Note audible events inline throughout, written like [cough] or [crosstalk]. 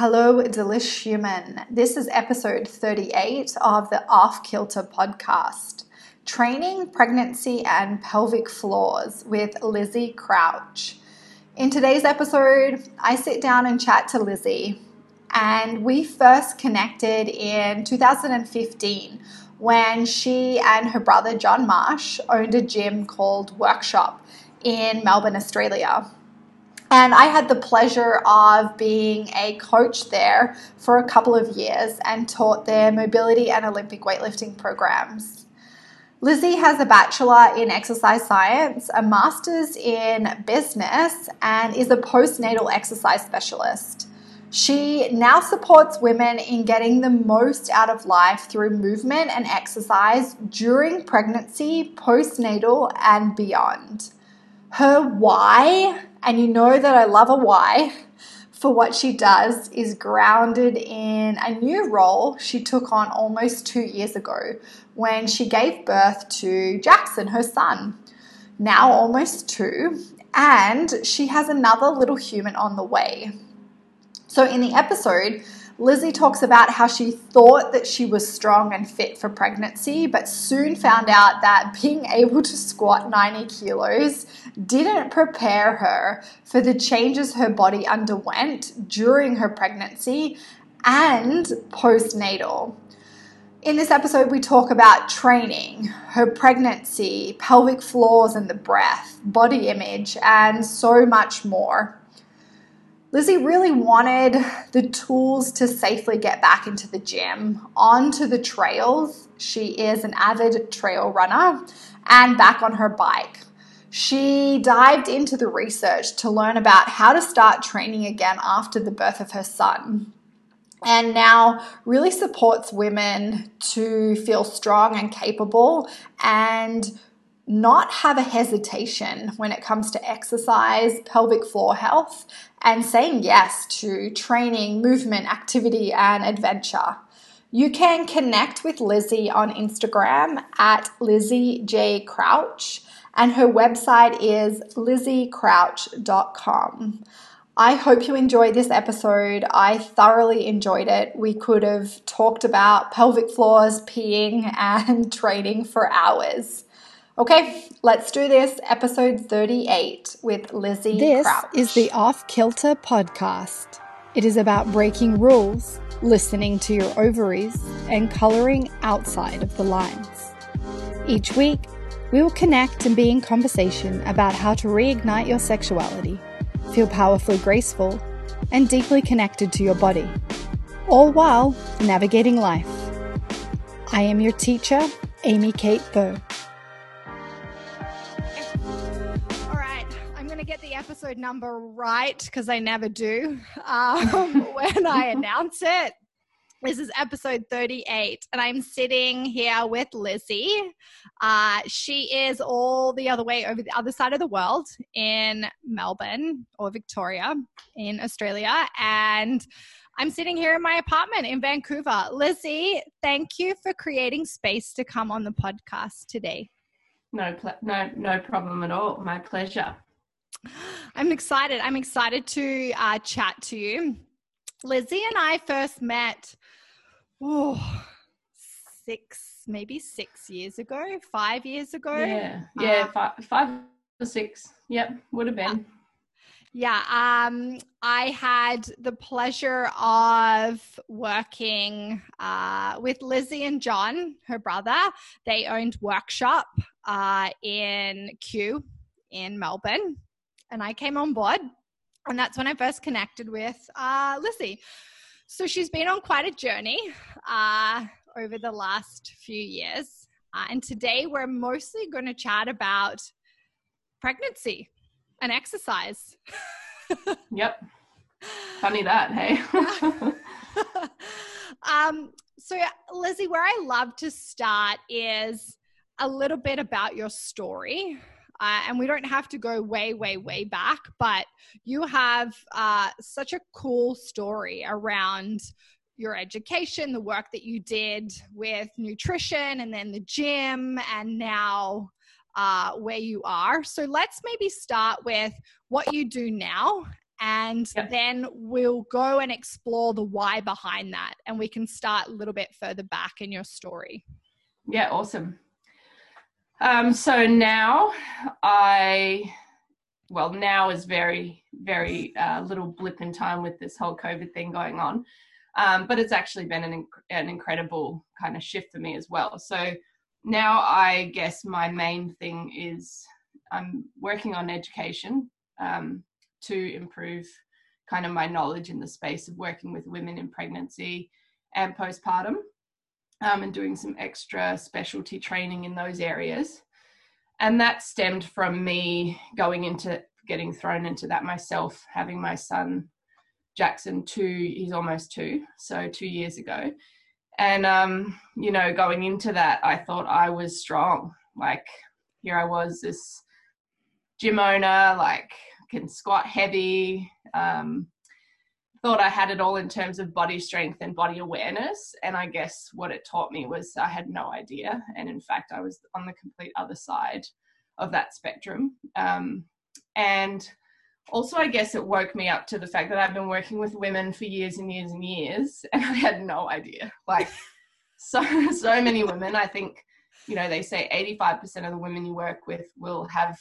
Hello, Delish Human. This is episode 38 of the Off Kilter podcast Training, Pregnancy, and Pelvic Floors with Lizzie Crouch. In today's episode, I sit down and chat to Lizzie, and we first connected in 2015 when she and her brother John Marsh owned a gym called Workshop in Melbourne, Australia. And I had the pleasure of being a coach there for a couple of years and taught their mobility and Olympic weightlifting programs. Lizzie has a bachelor in exercise science, a master's in business, and is a postnatal exercise specialist. She now supports women in getting the most out of life through movement and exercise during pregnancy, postnatal, and beyond. Her why and you know that I love a why for what she does is grounded in a new role she took on almost two years ago when she gave birth to Jackson, her son, now almost two, and she has another little human on the way. So, in the episode, Lizzie talks about how she thought that she was strong and fit for pregnancy, but soon found out that being able to squat 90 kilos didn't prepare her for the changes her body underwent during her pregnancy and postnatal. In this episode, we talk about training, her pregnancy, pelvic floors and the breath, body image, and so much more. Lizzie really wanted the tools to safely get back into the gym, onto the trails. She is an avid trail runner and back on her bike. She dived into the research to learn about how to start training again after the birth of her son. And now really supports women to feel strong and capable and not have a hesitation when it comes to exercise, pelvic floor health, and saying yes to training, movement, activity, and adventure. You can connect with Lizzie on Instagram at Lizzie J. Crouch, and her website is lizziecrouch.com. I hope you enjoyed this episode. I thoroughly enjoyed it. We could have talked about pelvic floors, peeing, [laughs] and training for hours. Okay, let's do this. Episode 38 with Lizzie This Crouch. is the Off Kilter podcast. It is about breaking rules, listening to your ovaries, and coloring outside of the lines. Each week, we will connect and be in conversation about how to reignite your sexuality, feel powerfully graceful, and deeply connected to your body, all while navigating life. I am your teacher, Amy Kate Bow. Episode number right because I never do um, [laughs] when I announce it. This is episode 38, and I'm sitting here with Lizzie. Uh, she is all the other way over the other side of the world in Melbourne or Victoria in Australia. And I'm sitting here in my apartment in Vancouver. Lizzie, thank you for creating space to come on the podcast today. No, no, no problem at all. My pleasure. I'm excited. I'm excited to uh, chat to you. Lizzie and I first met, oh, six, maybe six years ago, five years ago. Yeah, yeah, Uh, five, five or six. Yep, would have been. Yeah, um, I had the pleasure of working uh, with Lizzie and John, her brother. They owned Workshop uh, in Kew in Melbourne, and I came on board, and that's when I first connected with uh, Lizzie. So she's been on quite a journey uh, over the last few years, uh, and today we're mostly going to chat about pregnancy and exercise. [laughs] Yep. Funny that, hey? [laughs] um, so, Lizzie, where I love to start is a little bit about your story. Uh, and we don't have to go way, way, way back, but you have uh, such a cool story around your education, the work that you did with nutrition, and then the gym, and now uh, where you are. So let's maybe start with what you do now and yep. then we'll go and explore the why behind that and we can start a little bit further back in your story yeah awesome um, so now i well now is very very uh, little blip in time with this whole covid thing going on. Um, but it's actually been an, an incredible kind of shift for me as well. So now i guess my main thing is i'm working on education um, to improve kind of my knowledge in the space of working with women in pregnancy and postpartum um, and doing some extra specialty training in those areas. And that stemmed from me going into getting thrown into that myself, having my son Jackson two, he's almost two, so two years ago. And, um, you know, going into that, I thought I was strong. Like, here I was, this gym owner, like can squat heavy. Um, thought I had it all in terms of body strength and body awareness. And I guess what it taught me was I had no idea. And in fact, I was on the complete other side of that spectrum. Um, and also, I guess it woke me up to the fact that I've been working with women for years and years and years, [laughs] and I had no idea. Like, so, so many women, I think, you know, they say 85% of the women you work with will have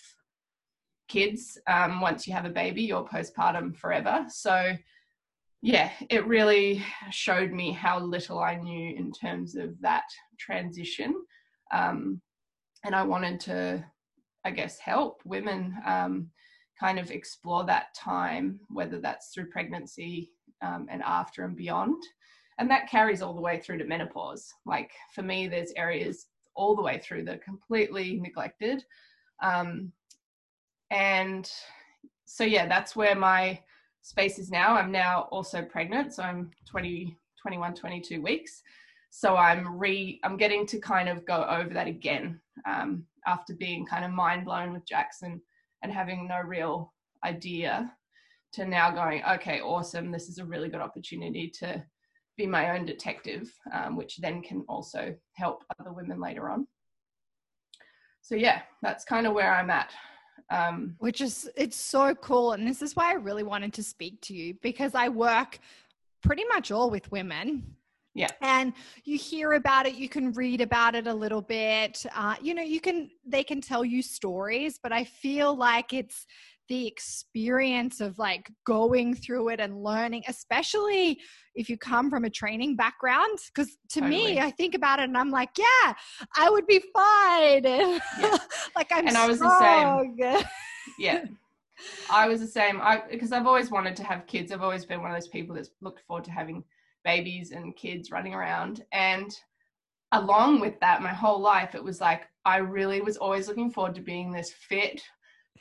kids um, once you have a baby you're postpartum forever so yeah it really showed me how little i knew in terms of that transition um, and i wanted to i guess help women um, kind of explore that time whether that's through pregnancy um, and after and beyond and that carries all the way through to menopause. Like for me there's areas all the way through that are completely neglected um, and so yeah that's where my space is now. I'm now also pregnant so i'm 20 21 22 weeks. So i'm re i'm getting to kind of go over that again um, after being kind of mind blown with jackson and having no real idea to now going okay awesome this is a really good opportunity to be my own detective um, which then can also help other women later on. So yeah that's kind of where i'm at um, Which is, it's so cool. And this is why I really wanted to speak to you because I work pretty much all with women. Yeah. And you hear about it, you can read about it a little bit. Uh, you know, you can, they can tell you stories, but I feel like it's the experience of like going through it and learning, especially if you come from a training background. Because to totally. me, I think about it and I'm like, yeah, I would be fine. Yeah. [laughs] like I'm and I was the same. [laughs] yeah. I was the same. I because I've always wanted to have kids. I've always been one of those people that's looked forward to having babies and kids running around. And along with that, my whole life, it was like I really was always looking forward to being this fit,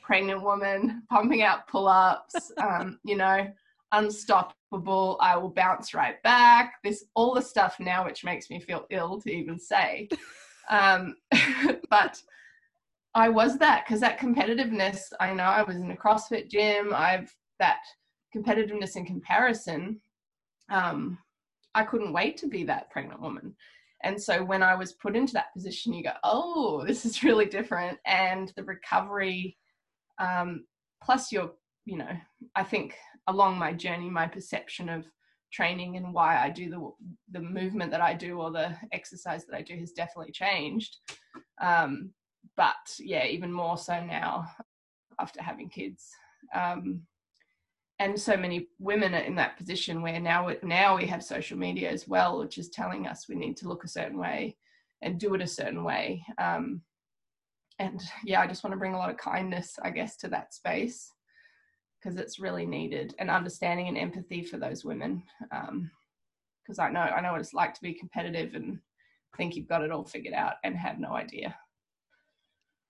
pregnant woman [laughs] pumping out pull ups, um, you know, unstoppable. I will bounce right back. This, all the stuff now, which makes me feel ill to even say. [laughs] Um, [laughs] but I was that because that competitiveness, I know I was in a CrossFit gym. I've that competitiveness in comparison. Um, I couldn't wait to be that pregnant woman. And so when I was put into that position, you go, oh, this is really different. And the recovery um, plus, you're, you know, I think along my journey, my perception of training and why I do the the movement that I do or the exercise that I do has definitely changed. Um, but yeah, even more so now after having kids. Um, and so many women are in that position where now now we have social media as well, which is telling us we need to look a certain way and do it a certain way. Um, and [laughs] yeah, I just want to bring a lot of kindness, I guess, to that space because it's really needed and understanding and empathy for those women. Because um, I know I know what it's like to be competitive and think you've got it all figured out and have no idea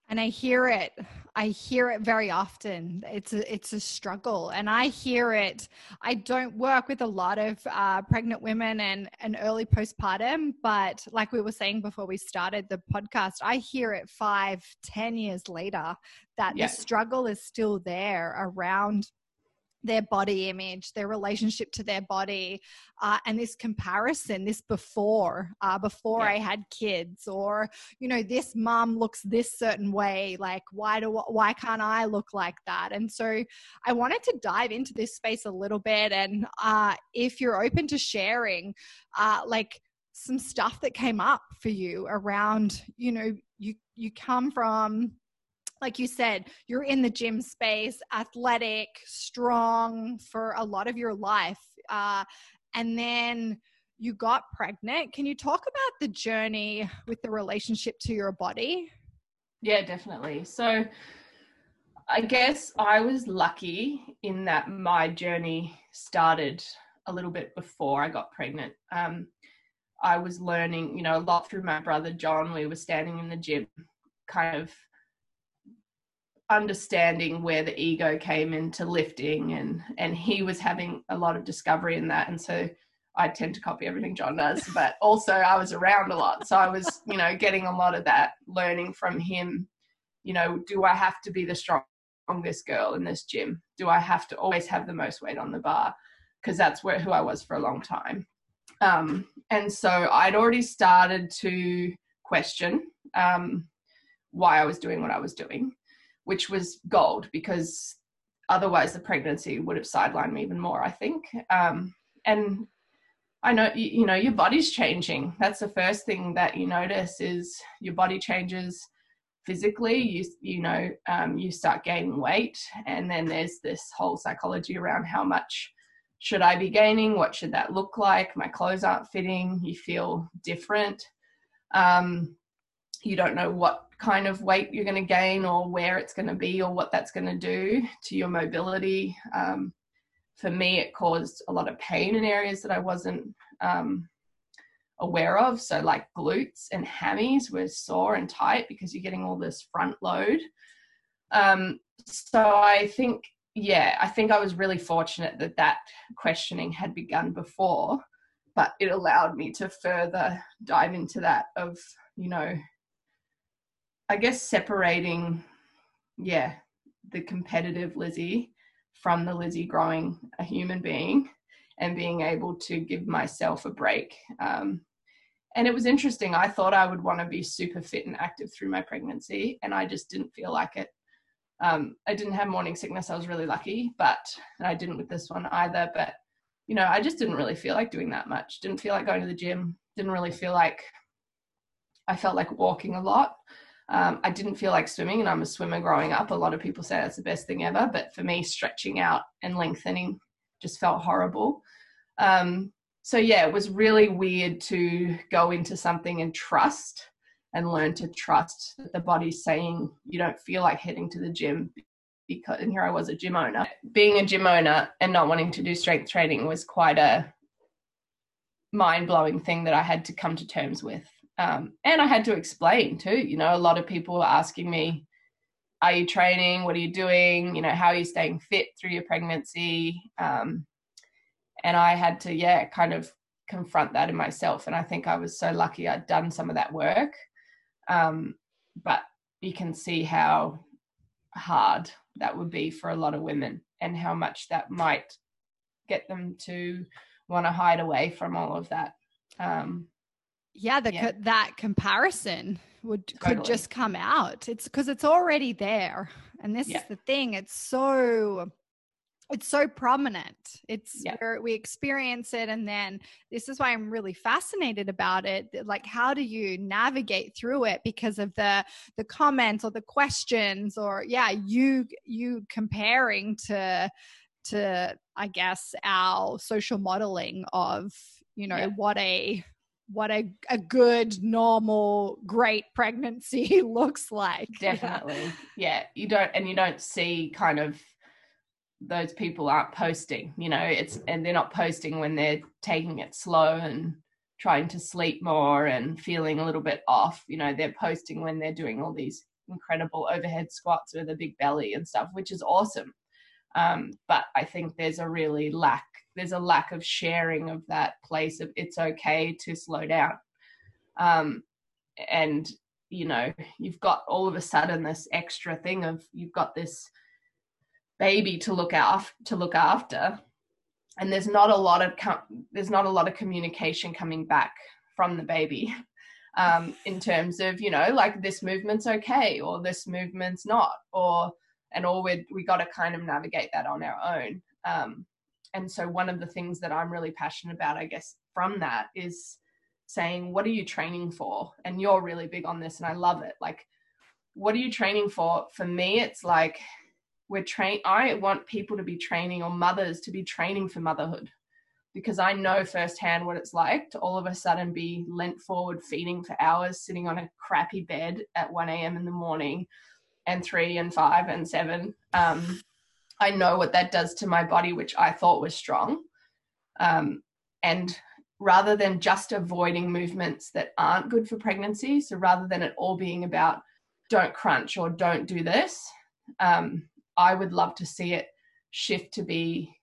and i hear it i hear it very often. It's a it's a struggle. And i hear it i don't work with a lot of uh, pregnant women and and early postpartum but like we were saying before we started the podcast i hear it five ten years later that the struggle is still there around their body image, their relationship to their body, uh, and this comparison, this before, uh, before yeah. I had kids, or you know, this mom looks this certain way. Like, why do why can't I look like that? And so, I wanted to dive into this space a little bit, and uh, if you're open to sharing, uh, like some stuff that came up for you around, you know, you you come from like you said, you're in the gym space, athletic, strong for a lot of your life. Uh, and then you got pregnant. Can you talk about the journey with the relationship to your body? Yeah, definitely. So, I guess I was lucky in that my journey started a little bit before I got pregnant. Um, I was learning, you know, a lot through my brother John. We were standing in the gym, kind of understanding where the ego came into lifting and and he was having a lot of discovery in that. And so I tend to copy everything John does [laughs] but also I was around a lot. So I was you know getting a lot of that learning from him. You know do I have to be the strongest girl in this gym? Do I have to always have the most weight on the bar? Because that's where who I was for a long time. Um, and so I'd already started to question um, why I was doing what I was doing which was gold because otherwise the pregnancy would have sidelined me even more, I think. Um, and I know, you, you know, your body's changing. That's the first thing that you notice is your body changes physically. You, you know, um, you start gaining weight. And then there's this whole psychology around how much should I be gaining? What should that look like? My clothes aren't fitting. You feel different. Um, you don't know what kind of weight you're going to gain or where it's going to be or what that's going to do to your mobility. Um, for me, it caused a lot of pain in areas that I wasn't um, aware of. So, like glutes and hammies were sore and tight because you're getting all this front load. Um, so, I think, yeah, I think I was really fortunate that that questioning had begun before, but it allowed me to further dive into that of, you know, I guess separating, yeah, the competitive Lizzie from the Lizzie growing a human being and being able to give myself a break. Um, and it was interesting. I thought I would want to be super fit and active through my pregnancy, and I just didn't feel like it. Um, I didn't have morning sickness. I was really lucky, but I didn't with this one either. But you know, I just didn't really feel like doing that much. Didn't feel like going to the gym. Didn't really feel like I felt like walking a lot. Um, I didn't feel like swimming, and I'm a swimmer growing up. A lot of people say that's the best thing ever, but for me, stretching out and lengthening just felt horrible. Um, so, yeah, it was really weird to go into something and trust and learn to trust that the body's saying you don't feel like heading to the gym because and here I was a gym owner. Being a gym owner and not wanting to do strength training was quite a mind blowing thing that I had to come to terms with. Um, and I had to explain too. You know, a lot of people were asking me, "Are you training? What are you doing? You know, how are you staying fit through your pregnancy?" Um, and I had to, yeah, kind of confront that in myself. And I think I was so lucky I'd done some of that work. Um, but you can see how hard that would be for a lot of women and how much that might get them to want to hide away from all of that. Um, yeah, the, yeah. that comparison would totally. could just come out. It's because it's already there, and this yeah. is the thing. It's so it's so prominent. It's yeah. where we experience it, and then this is why I'm really fascinated about it. Like, how do you navigate through it because of the the comments or the questions, or yeah, you you comparing to to I guess our social modeling of you know yeah. what a what a, a good normal great pregnancy [laughs] looks like definitely. Yeah you don't and you don't see kind of those people aren't posting you know? It's and they're not posting when they're taking it slow and trying to sleep more and feeling a little bit off you know? They're posting when they're doing all these incredible overhead squats with a big belly and stuff which is awesome um, but i think there's a really lack there's a lack of sharing of that place of it's okay to slow down. Um, and you know you've got all of a sudden this extra thing of you've got this baby to look out to look after. And there's not a lot of there's not a lot of communication coming back from the baby [laughs] um, in terms of you know like this movement's okay or this movement's not or and all we we got to kind of navigate that on our own. Um, and so one of the things that i'm really passionate about i guess from that is saying what are you training for? And you're really big on this and i love it. Like what are you training for? For me it's like we're train i want people to be training or mothers to be training for motherhood because i know firsthand what it's like to all of a sudden be leant forward feeding for hours sitting on a crappy bed at 1 a.m in the morning and 3 and 5 and 7 um, i know what that does to my body which i thought was strong. Um, and rather than just avoiding movements that aren't good for pregnancy so rather than it all being about don't crunch or don't do this um, I would love to see it shift to be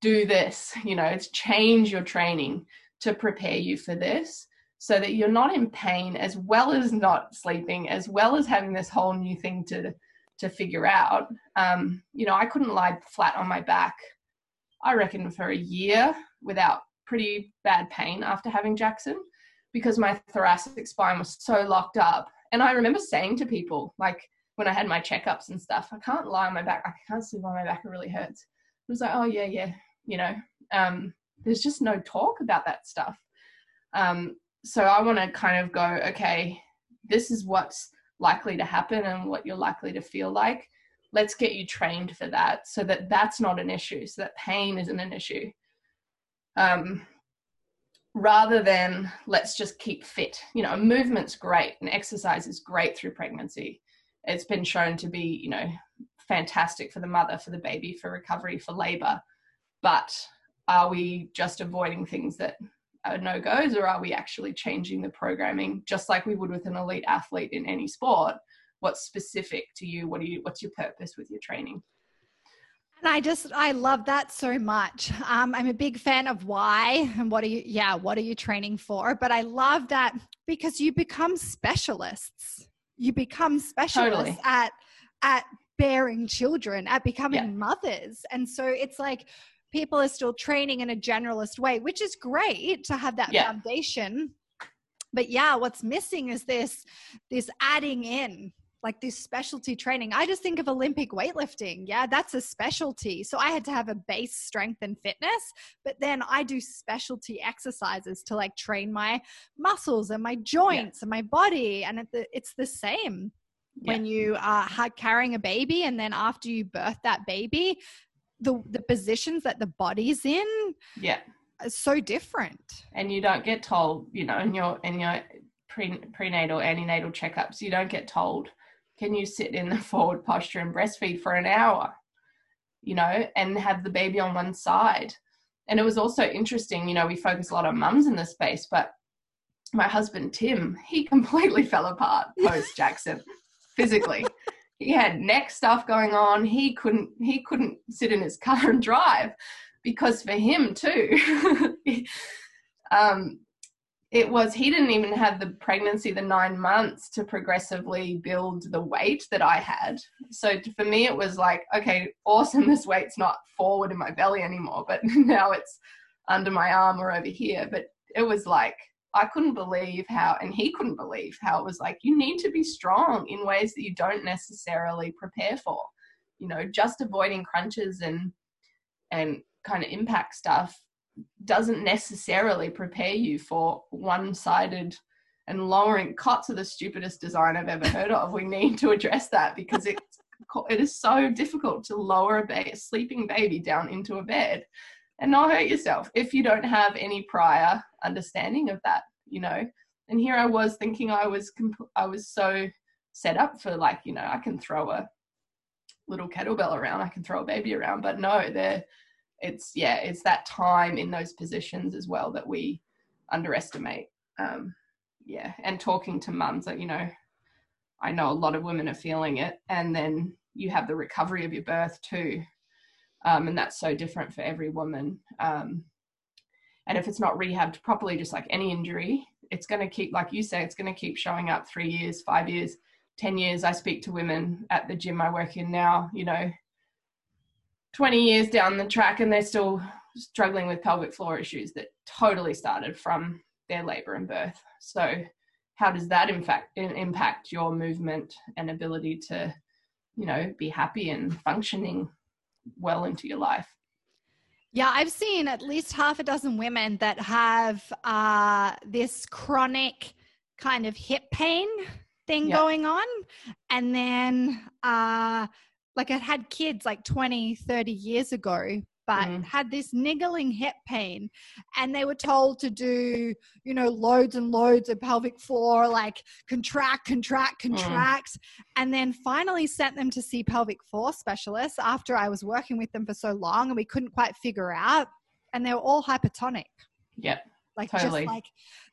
do this, [laughs] you know, it's change your training to prepare you for this so that you're not in pain as well as not sleeping, as well as having this whole new thing to to figure out. Um, you know, I couldn't lie flat on my back, I reckon, for a year without pretty bad pain after having Jackson because my thoracic spine was so locked up. And I remember saying to people, like, when I had my checkups and stuff, I can't lie on my back. I can't sleep on my back. It really hurts. It was like, oh yeah, yeah, you know. Um, there's just no talk about that stuff. Um, so I want to kind of go, okay, this is what's likely to happen and what you're likely to feel like. Let's get you trained for that, so that that's not an issue, so that pain isn't an issue. Um, rather than let's just keep fit. You know, movement's great and exercise is great through pregnancy it's been shown to be you know fantastic for the mother for the baby for recovery for labor but are we just avoiding things that are no goes or are we actually changing the programming just like we would with an elite athlete in any sport what's specific to you what do you what's your purpose with your training and I just, I love that so much. Um, I'm a big fan of why and what are you, yeah, what are you training for? But I love that because you become specialists you become specialists totally. at at bearing children at becoming yeah. mothers and so it's like people are still training in a generalist way which is great to have that yeah. foundation but yeah what's missing is this this adding in like this specialty training. I just think of Olympic weightlifting. Yeah, that's a specialty. So I had to have a base strength and fitness, but then I do specialty exercises to like train my muscles and my joints yeah. and my body. And it's the same yeah. when you uh, are carrying a baby and then after you birth that baby, the, the positions that the body's in. Yeah. so different. And you don't get told, you know, in your, in your, pre, prenatal antenatal checkups you don't get told can you sit in the [laughs] forward posture and breastfeed for an hour you know and have the baby on one side and it was also interesting you know we focus a lot on mums in this space but my husband tim he [laughs] completely fell apart [laughs] post jackson physically he had neck stuff going on. He couldn't he couldn't sit in his [laughs] car and drive because for him too. [laughs] Um, it was he didn't even have the pregnancy the nine months to progressively build the weight that i had. So for me it was like okay awesome [laughs] this weight's not forward in my belly anymore but now it's under my arm or over here. But it was like i couldn't believe how and he couldn't believe how it was like you need to be strong in ways that you don't necessarily prepare for you know just avoiding crunches and and kind of impact stuff doesn't necessarily prepare you for one-sided and lowering cots are the stupidest design I've ever heard of. We need to address that because it it is so difficult to lower a, ba- a sleeping baby down into a bed and not hurt yourself if you don't have any prior understanding of that, you know. And here I was thinking I was comp- I was so set up for like you know I can throw a little kettlebell around, I can throw a baby around, but no, they're it's yeah it's that time in those positions as well that we underestimate um yeah and talking to mums that you know i know a lot of women are feeling it and then you have the recovery of your birth too um, and that's so different for every woman um, and if it's not rehabbed properly just like any injury it's going to keep like you say it's going to keep showing up three years five years ten years i speak to women at the gym i work in now you know 20 years down the track and they're still struggling with pelvic floor issues that totally started from their labor and birth. So, how does that in fact impact your movement and ability to, you know, be happy and functioning well into your life? Yeah, I've seen at least half a dozen women that have uh, this chronic kind of hip pain thing yep. going on. And then, uh, like, I had kids like 20, 30 years ago but mm. had this niggling hip pain and they were told to do you know loads and loads of pelvic floor like contract contract mm. contract mm. and then finally sent them to see pelvic floor specialists after i was working with them for so long and we couldn't quite figure out and they were all hypertonic yep like totally. just like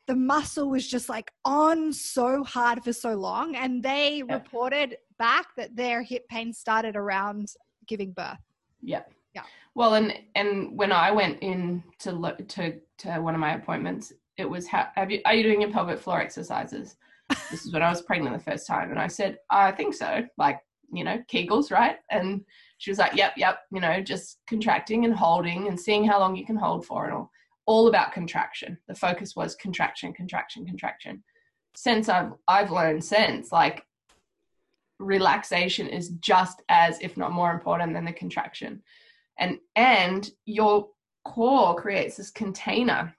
the muscle was just like on so hard for so long and they yep. reported back that their hip pain started around giving birth yep yeah. Well, and and when I went in to look to to one of my appointments, it was how have you are you doing your pelvic floor exercises? [laughs] this is when I was pregnant the first time, and I said I think so, like you know Kegels, right? And she was like, yep, yep, you know, just contracting and holding and seeing how long you can hold for, and all all about contraction. The focus was contraction, contraction, contraction. Since I've I've learned since like relaxation is just as if not more important than the contraction and and your core creates this container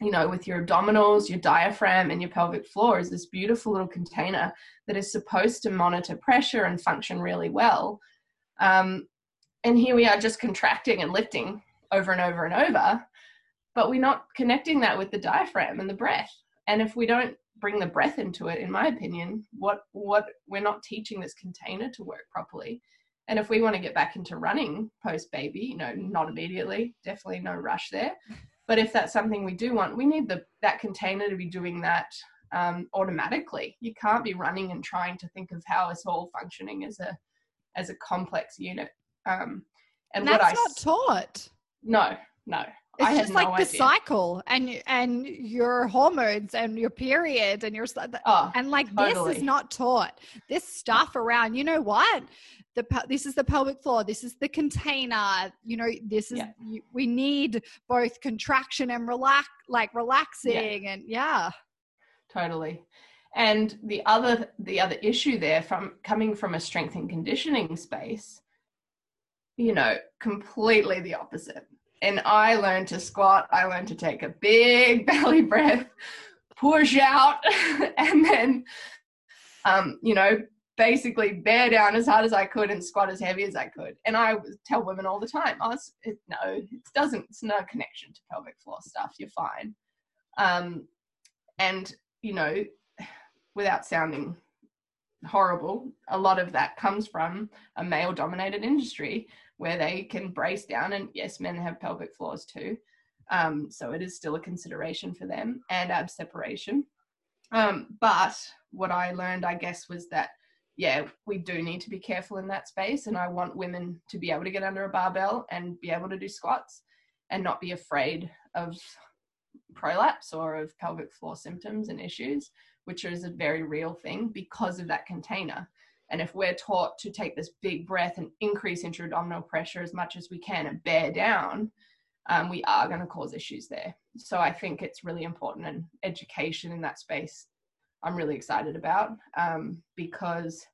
you know with your abdominals your diaphragm and your pelvic floor is this beautiful little container that is supposed to monitor pressure and function really well. Um, and here we are just contracting and lifting over and over and over but we're not connecting that with the diaphragm and the breath. And if we don't bring the breath into it in my opinion what what we're not teaching this container to work properly and if we want to get back into running post baby, you know, not immediately, definitely no rush there. [laughs] But if that's something we do want, we need the that container to be doing that um, automatically. You can't be running and trying to think of how it's all functioning as a as a complex unit. Um, and, and that's what I, not taught. No, no. It's I just like no the idea. cycle and and your hormones and your period and your oh, and like totally. this is not taught. This stuff around, you know what? the this is the pelvic floor this is the container you know this is yeah. you, we need both contraction and relax like relaxing yeah. and yeah totally and the other the other issue there from coming from a strength and conditioning space you know completely the opposite and i learned to squat i learned to take a big [laughs] belly breath push out [laughs] and then um, you know basically bear down as hard as I could and squat as heavy as I could. And I tell women all the time, oh, it, no, it doesn't, it's no connection to pelvic floor stuff. You're fine. Um, and, you know, [sighs] without sounding horrible, a lot of that comes from a male dominated industry where they can brace down. And yes, men have pelvic floors too. Um, so it is still a consideration for them and ab separation. Um, but what I learned, I guess, was that yeah, we do need to be careful in that space. And I want women to be able to get under a barbell and be able to do squats and not be afraid of prolapse or of pelvic floor symptoms and issues, which is a very real thing because of that container. And if we're taught to take this big breath and increase intra-abdominal pressure as much as we can and bear down, um, we are going to cause issues there. So I think it's really important and education in that space I'm really excited about um, because,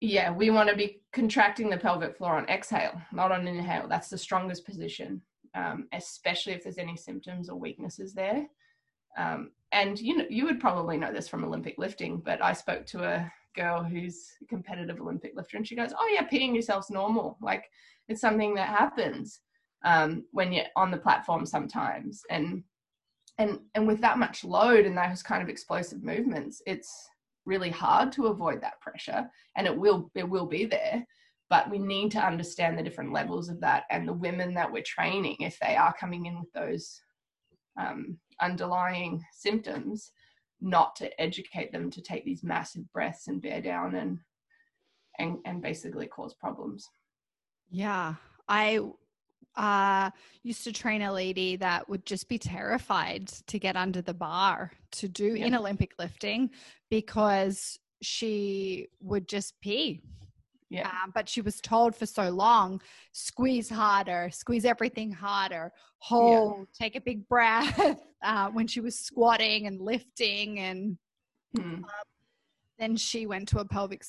yeah, we want to be contracting the pelvic floor on exhale, not on inhale. That's the strongest position, um, especially if there's any symptoms or weaknesses there. Um, and you know, you would probably know this from Olympic lifting, but I spoke to a girl who's a competitive Olympic lifter, and she goes, "Oh yeah, peeing yourself's normal. Like it's something that happens um, when you're on the platform sometimes." And and and with that much load and those kind of explosive movements it's really hard to avoid that pressure and it will it will be there but we need to understand the different levels of that and the women that we're training if they are coming in with those um, underlying symptoms not to educate them to take these massive breaths and bear down and and, and basically cause problems yeah i uh, used to train a lady that would just be terrified to get under the bar to do yeah. in Olympic lifting because she would just pee. Yeah. Um, but she was told for so long, squeeze harder, squeeze everything harder, hold, take a big breath [laughs] uh, when she was squatting and lifting. And Mm. then she went to a pelvic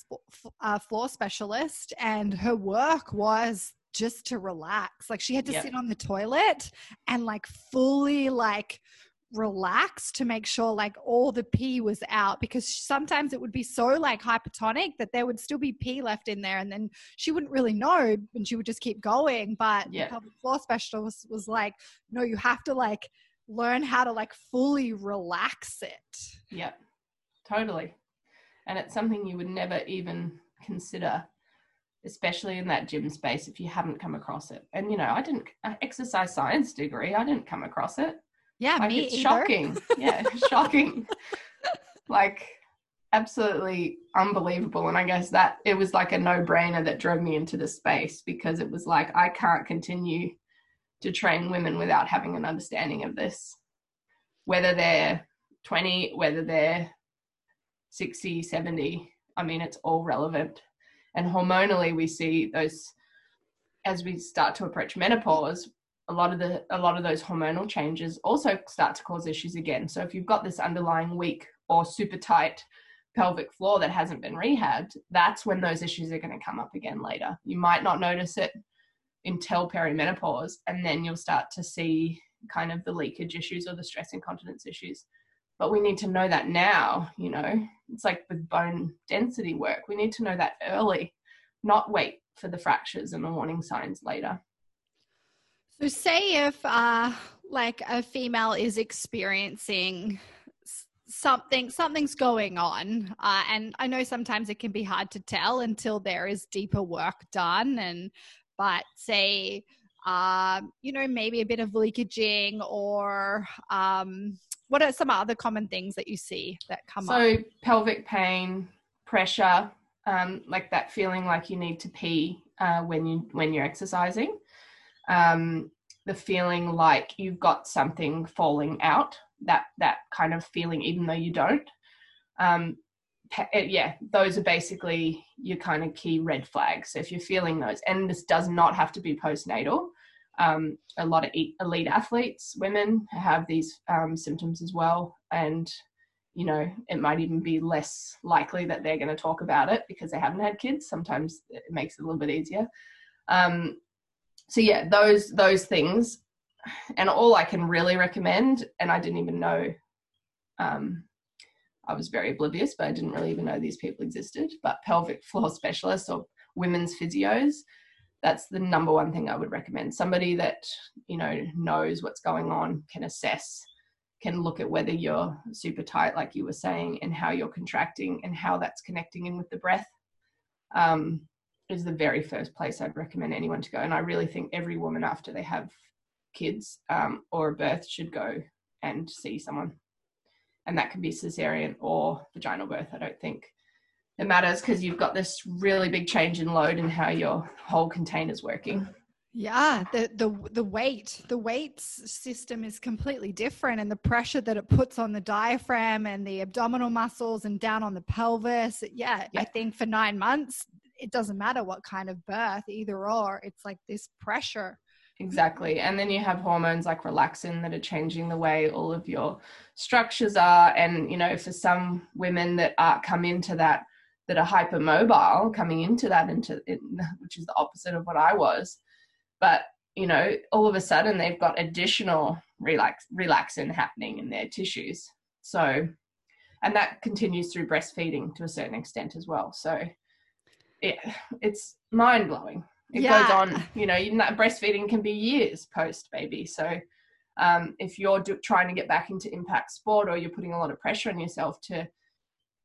uh, floor specialist, and her work was just to relax. Like she had to Yep. sit on the toilet and like fully like relax to make sure like all the pee was out because sometimes it would be so like hypertonic that there would still be pee left in there and then she wouldn't really know and she would just keep going but Yeah. the pelvic floor specialist was like no you have to like learn how to like fully relax it Yeah, totally. And it's something you would never even consider, especially in that gym space if you haven't come across it. And you know, I didn't uh, exercise science degree. I didn't come across it. Yeah Like me it's either. shocking. [laughs] Yeah, shocking. Like absolutely unbelievable. And I guess that it was like a no-brainer that drove me into the space because it was like I can't continue to train women without having an understanding of this. Whether they're 20, whether they're 60, 70, I mean it's all relevant. And hormonally we see those as we start to approach menopause, a lot of the a lot of those hormonal changes also start to cause issues again. So if you've got this underlying weak or super tight pelvic floor that hasn't been rehabbed, that's when those issues are going to come up again later. You might not notice it until perimenopause, and then you'll start to see kind of the leakage issues or the stress incontinence issues. But we need to know that now, you know, it's like with bone density work. We need to know that early, not wait for the fractures and the warning signs later. So, say if uh, like a female is experiencing something, something's going on, uh, and I know sometimes it can be hard to tell until there is deeper work done. And but say, um, you know, maybe a bit of leakaging, or um, what are some other common things that you see that come up? So pelvic pain, pressure, um, like that feeling like you need to pee uh, when you when you're exercising, um, the feeling like you've got something falling out, that that kind of feeling, even though you don't. Um, uh, yeah, those are basically your kind of key red flags. So if you're feeling those, and this does not have to be postnatal. Um, a lot of elite athletes, women, have these um, symptoms as well, and you know, it might even be less likely that they're going to talk about it because they haven't had kids. Sometimes it makes it a little bit easier. Um, so yeah, those those things, and all I can really recommend, and I didn't even know. Um, I was very oblivious, but I didn't really even know these people existed. But pelvic floor specialists or women's physios, that's the number one thing I would recommend. Somebody that you know knows what's going on, can assess can look at whether you're super tight, like you were saying, and how you're contracting and how that's connecting in with the breath. Um, is the very first place I'd recommend anyone to go. And I really think every woman after they have kids um, or a birth should go and see someone. And that can be cesarean or vaginal birth. I don't think it matters because you've got this really big change in load and how your whole container's working. Yeah, the the the weight, the weight system is completely different, and the pressure that it puts on the diaphragm and the abdominal muscles and down on the pelvis. Yeah, I think for nine months, it doesn't matter what kind of birth, either or. It's like this pressure. Exactly. And then you have hormones like relaxin that are changing the way all of your structures are. And, you know, for some women that are come into that, that are hypermobile, coming into that, into [laughs] which is the opposite of what I was. But, you know, all of a sudden they've got additional relax, relaxin happening in their tissues. So, and that continues through breastfeeding to a certain extent as well. So, it, it's mind blowing it Yeah. goes on you know even that breastfeeding can be years post baby. So um, if you're do, trying to get back into impact sport or you're putting a lot of pressure on yourself to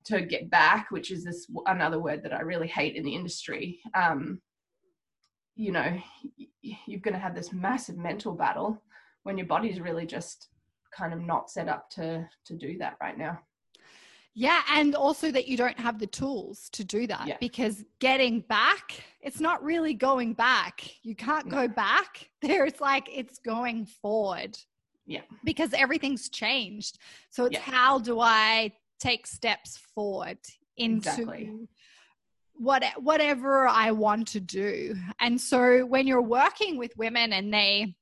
to get back which is this another word that i really hate in the industry um, you know you're going to have this massive mental battle when your body's really just kind of not set up to to do that right now Yeah, and also that you don't have the tools to do that Yeah. because getting back, it's not really going back. You can't No. go back. [laughs] There's like it's going forward. Yeah. Because everything's changed. So it's Yeah. how do I take steps forward into Exactly. what whatever I want to do. And so when you're working with women and they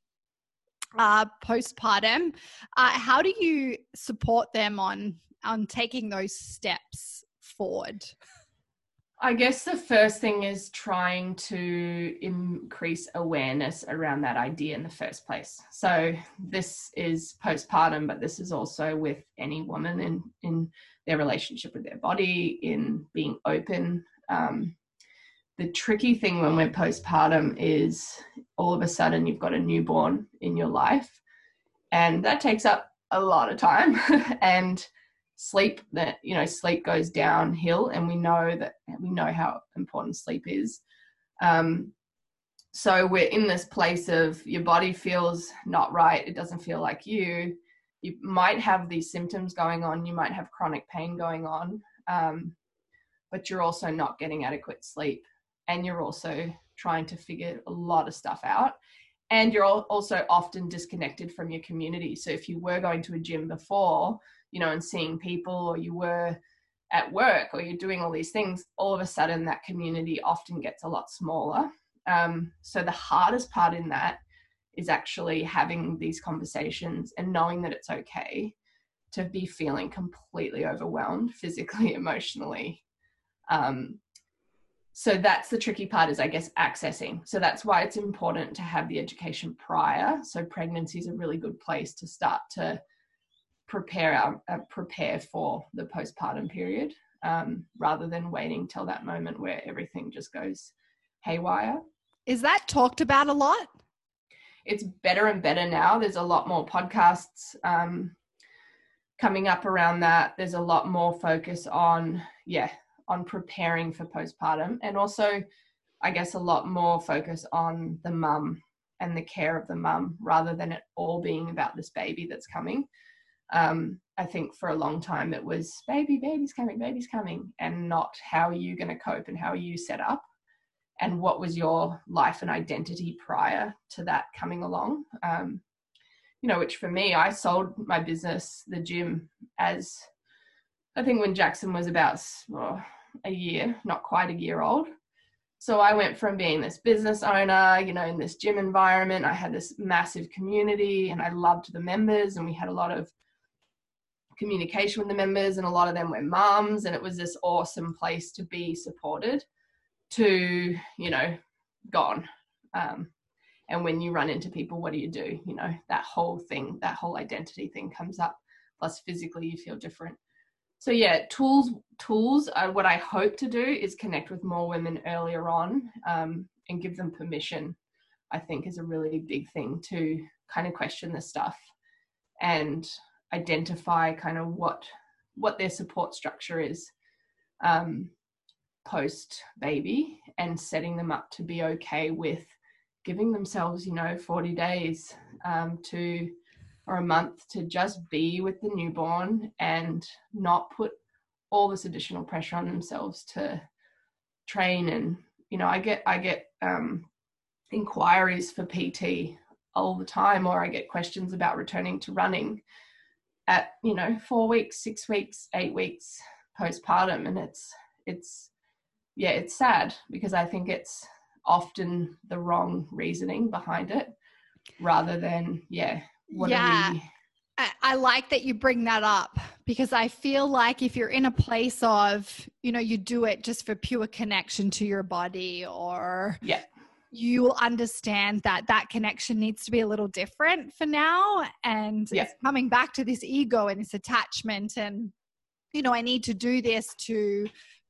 uh, postpartum, uh, how do you support them on on taking those steps forward? I guess the first thing is trying to increase awareness around that idea in the first place. So this is postpartum, but this is also with any woman in in their relationship with their body, in being open. Um, the tricky thing when we're postpartum is all of a sudden you've got a newborn in your life, and that takes up a lot of time [laughs] and sleep that you know sleep goes downhill and we know that we know how important sleep is. Um, so we're in this place of your body feels not right it doesn't feel like you. You might have these symptoms going on you might have chronic pain going on um, but you're also not getting adequate sleep and you're also trying to figure a lot of stuff out. And you're also often disconnected from your community. So if you were going to a gym before you know, and seeing people, or you were at work, or you're doing all these things, all of a sudden that community often gets a lot smaller. Um, so the hardest part in that is actually having these conversations and knowing that it's okay to be feeling completely overwhelmed [laughs] physically, emotionally. Um, so that's the tricky part is i guess accessing so that's why it's important to have the education prior so pregnancy is a really good place to start to prepare our, uh, prepare for the postpartum period um, rather than waiting till that moment where everything just goes haywire. Is that talked about a lot? It's better and better now. There's a lot more podcasts um, coming up around that. There's a lot more focus on, yeah, on preparing for postpartum and also, I guess, a lot more focus on the mum and the care of the mum rather than it all being about this baby that's coming um, I think for a long time it was baby, baby's coming, baby's coming, and not how are you going to cope and how are you set up and what was your life and identity prior to that coming along. Um, you know, which for me, I sold my business, the gym, as I think when Jackson was about well, a year, not quite a year old. So I went from being this business owner, you know, in this gym environment. I had this massive community and I loved the members, and we had a lot of communication with the members, and a lot of them were moms and it was this awesome place to be supported. To you know, gone. Um, and when you run into people, what do you do? You know, that whole thing, that whole identity thing comes up. Plus, physically, you feel different. So yeah, tools. Tools. are what I hope to do is connect with more women earlier on um, and give them permission. I think is a really big thing to kind of question this stuff and identify kind of what what their support structure is um, post baby and setting them up to be okay with giving themselves you know 40 days um, to or a month to just be with the newborn and not put all this additional pressure on themselves to train and you know i get i get um, inquiries for pt all the time or i get questions about returning to running at you know four weeks six weeks eight weeks postpartum and it's it's yeah it's sad because i think it's often the wrong reasoning behind it rather than yeah yeah we... I, I like that you bring that up because I feel like if you're in a place of, you know, you do it just for pure connection to your body or yeah you will understand that that connection needs to be a little different for now and yeah. coming back to this ego and this attachment and you know i need to do this to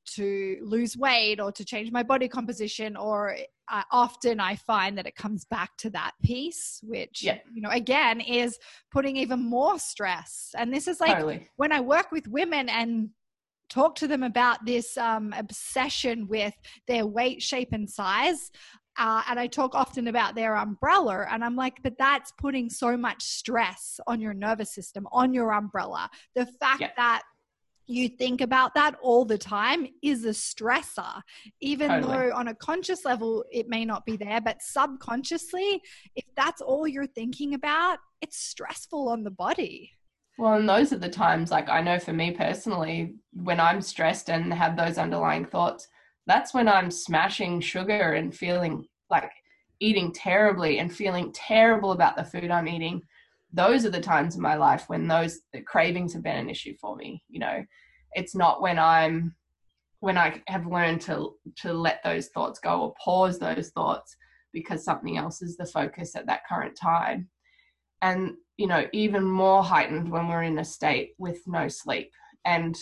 to lose weight or to change my body composition or uh, often i find that it comes back to that piece which yeah. you know again is putting even more stress and this is like totally. when i work with women and talk to them about this um, obsession with their weight shape and size uh, and I talk often about their umbrella. And I'm like, but that's putting so much stress on your nervous system, on your umbrella. The fact that you think about that all the time is a stressor even totally. though on a conscious level it may not be there but subconsciously if that's all you're thinking about it's stressful on the body well and those are the times like i know for me personally when i'm stressed and have those underlying thoughts that's when I'm smashing sugar and feeling like eating terribly and feeling terrible about the food I'm eating. Those are the times in my life when those cravings have been an issue for me. You know, it's not when I'm when I have learned to to let those thoughts go or pause those thoughts because something else is the focus at that current time. And you know, even more heightened when we're in a state with no sleep and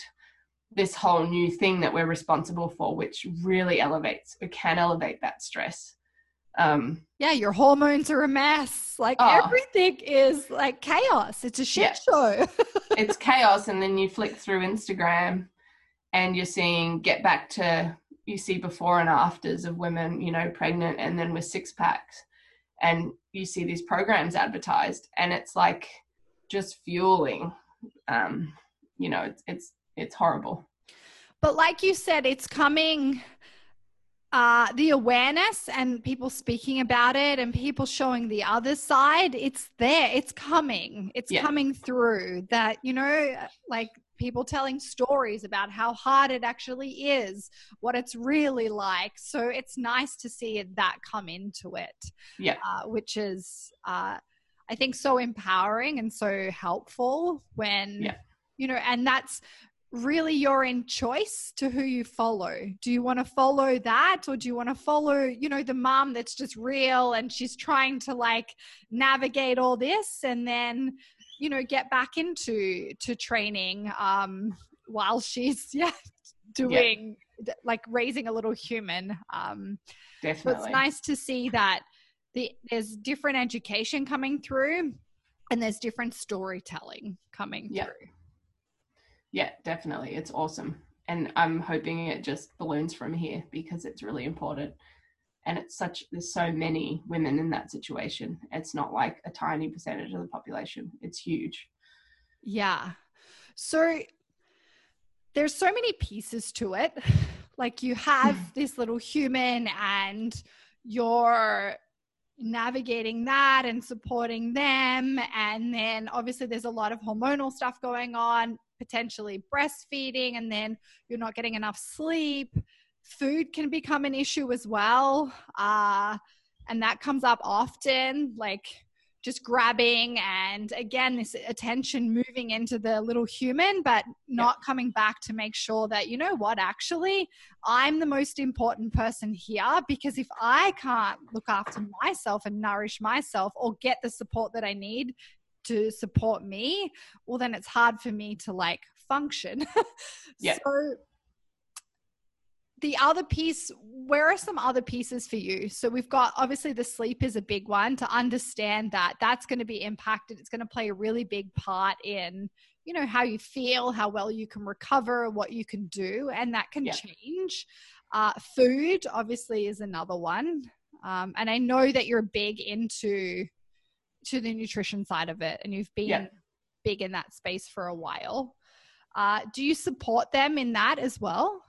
this whole new thing that we're responsible for, which really elevates, it can elevate that stress. Um, yeah, your hormones are a mess. Like oh, everything is like chaos. It's a shit yeah. show. [laughs] it's chaos. And then you flick through Instagram and you're seeing get back to, you see before and afters of women, you know, pregnant and then with six packs. And you see these programs advertised and it's like just fueling. Um, you know, it's, it's, it's horrible. But like you said, it's coming uh, the awareness and people speaking about it and people showing the other side, it's there, it's coming, it's yeah. coming through. That, you know, like people telling stories about how hard it actually is, what it's really like. So it's nice to see that come into it. Yeah. Uh, which is, uh, I think, so empowering and so helpful when. Yeah you know and that's really you're in choice to who you follow. Do you want to follow that or do you want to follow, you know, the mom that's just real and she's trying to like navigate all this and then, you know, get back into to training um while she's [laughs] yeah doing yeah. like raising a little human. Um Definitely. So it's nice to see that the there's different education coming through and there's different storytelling coming through. Yeah, definitely. It's awesome. And I'm hoping it just balloons from here because it's really important. And it's such, there's so many women in that situation. It's not like a tiny percentage of the population, it's huge. Yeah. So there's so many pieces to it. Like you have [laughs] this little human and you're navigating that and supporting them. And then obviously there's a lot of hormonal stuff going on potentially breastfeeding and then you're not getting enough sleep. Food can become an issue as well. Uh, and that comes up often, like just grabbing and again, this attention moving into the little human, but not yeah. coming back to make sure that, you know what, actually, I'm the most important person here because if I can't look after myself and nourish myself or get the support that I need to support me, well, then it's hard for me to like function. [laughs] yeah. So the other piece, where are some other pieces for you? So we've got obviously the sleep is a big one to understand that that's going to be impacted. It's going to play a really big part in, you know, how you feel, how well you can recover, what you can do, and that can yeah. change. Uh, food obviously is another one. Um, and I know that you're big into to the nutrition side of it and you've been yeah. big in that space for a while. Uh, do you support them in that as well?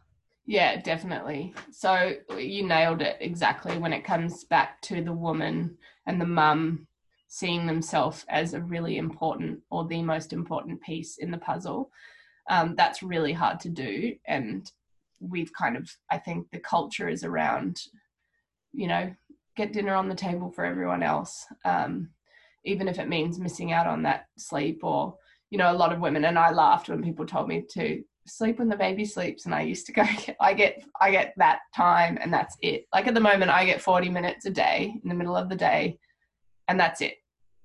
Yeah, definitely. So you nailed it exactly when it comes back to the woman and the mum seeing themselves as a really important or the most important piece in the puzzle. Um, that's really hard to do. And we've kind of, I think the culture is around, you know, get dinner on the table for everyone else. Um, even if it means missing out on that sleep or you know a lot of women and i laughed when people told me to sleep when the baby sleeps and i used to go [laughs] i get i get that time and that's it. Like at the moment i get 40 minutes a day in the middle of the day and that's it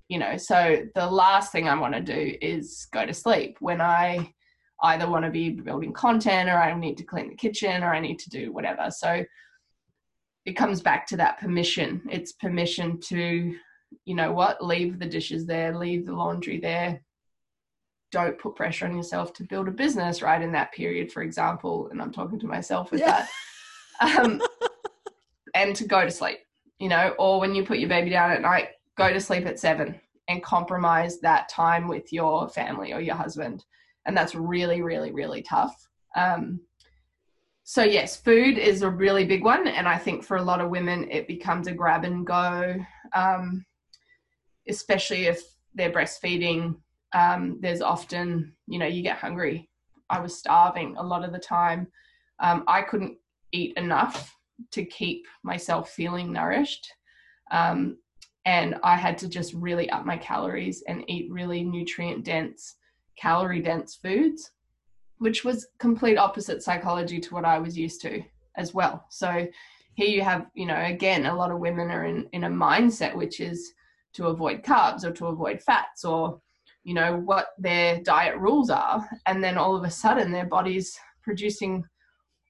you know? So the last thing i want to do is go to sleep when i either want to be building content or i need to clean the kitchen or i need to do whatever. So it comes back to that permission. It's permission to you know what, leave the dishes there, leave the laundry there. Don't put pressure on yourself to build a business right in that period, for example. And I'm talking to myself with yeah. that. [laughs] Um, and to go to sleep, you know, or when you put your baby down at night, go to sleep at seven and compromise that time with your family or your husband. And that's really, really, really tough. Um, so yes, food is a really big one, and I think for a lot of women, it becomes a grab and go. Um, especially if they're breastfeeding, um, there's often, you know, you get hungry. I was starving a lot of the time. Um, I couldn't eat enough to keep myself feeling nourished. Um, and I had to just really up my calories and eat really nutrient dense, calorie dense foods, which was complete opposite psychology to what I was used to as well. So here you have, you know, again, a lot of women are in, in a mindset which is to avoid carbs or to avoid fats or, you know, what their diet rules are. And then all of a sudden their body's producing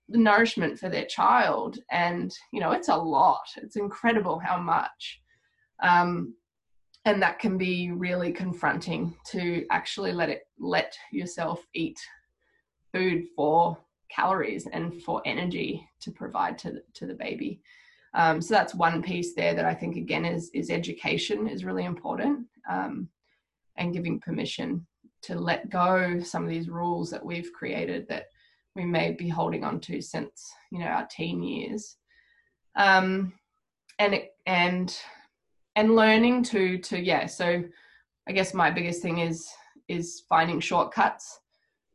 the nourishment for their child. And, you know, it's a lot. It's incredible how much. Um, and that can be really confronting to actually let it let yourself eat food for calories and for energy to provide to the, to the baby. Um, so that's one piece there that I think again is is education is really important um, and giving permission to let go some of these rules that we've created that we may be holding on to since you know our teen years. Um, and it, and and learning to to yeah so i guess my biggest thing is is finding shortcuts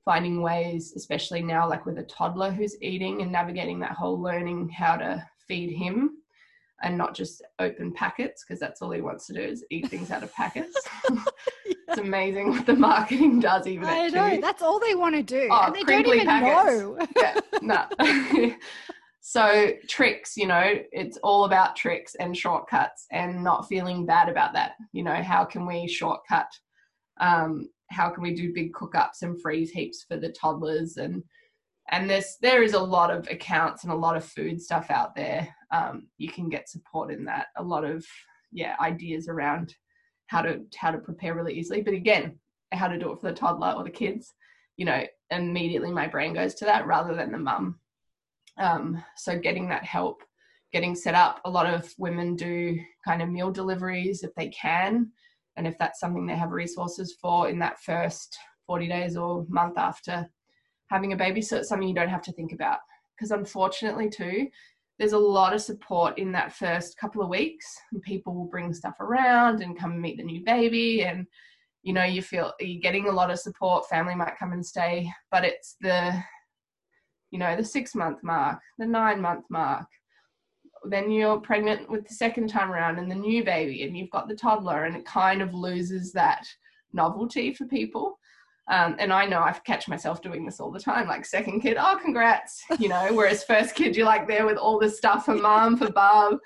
finding ways especially now like with a toddler who's eating and navigating that whole learning how to feed him and not just open packets because that's all he wants to do is eat things out of packets. [laughs] yeah. It's amazing what the marketing does even. I know that's all they want to do, oh, and they don't even packets. know. [laughs] yeah, no. [laughs] so tricks, you know, it's all about tricks and shortcuts, and not feeling bad about that. You know, how can we shortcut? Um, how can we do big cook-ups and freeze heaps for the toddlers and and there's there is a lot of accounts and a lot of food stuff out there. Um, you can get support in that. A lot of yeah ideas around how to how to prepare really easily. But again how to do it for the toddler or the kids you know immediately my brain goes to that rather than the mum. Um, so getting that help getting set up. A lot of women do kind of meal deliveries if they can. And if that's something they have resources for in that first 40 days or month after having a baby so it's something you don't have to think about. Because unfortunately too there's a lot of support in that first couple of weeks and people will bring stuff around and come meet the new baby and you know you feel you're getting a lot of support family might come and stay but it's the you know the six month mark the nine month mark. Then you're pregnant with the second time around and the new baby and you've got the toddler and it kind of loses that novelty for people um, and I know I catch myself doing this all the time, like second kid, oh, congrats, you know, [laughs] whereas first kid, you're like there with all this stuff for mom, for Bob.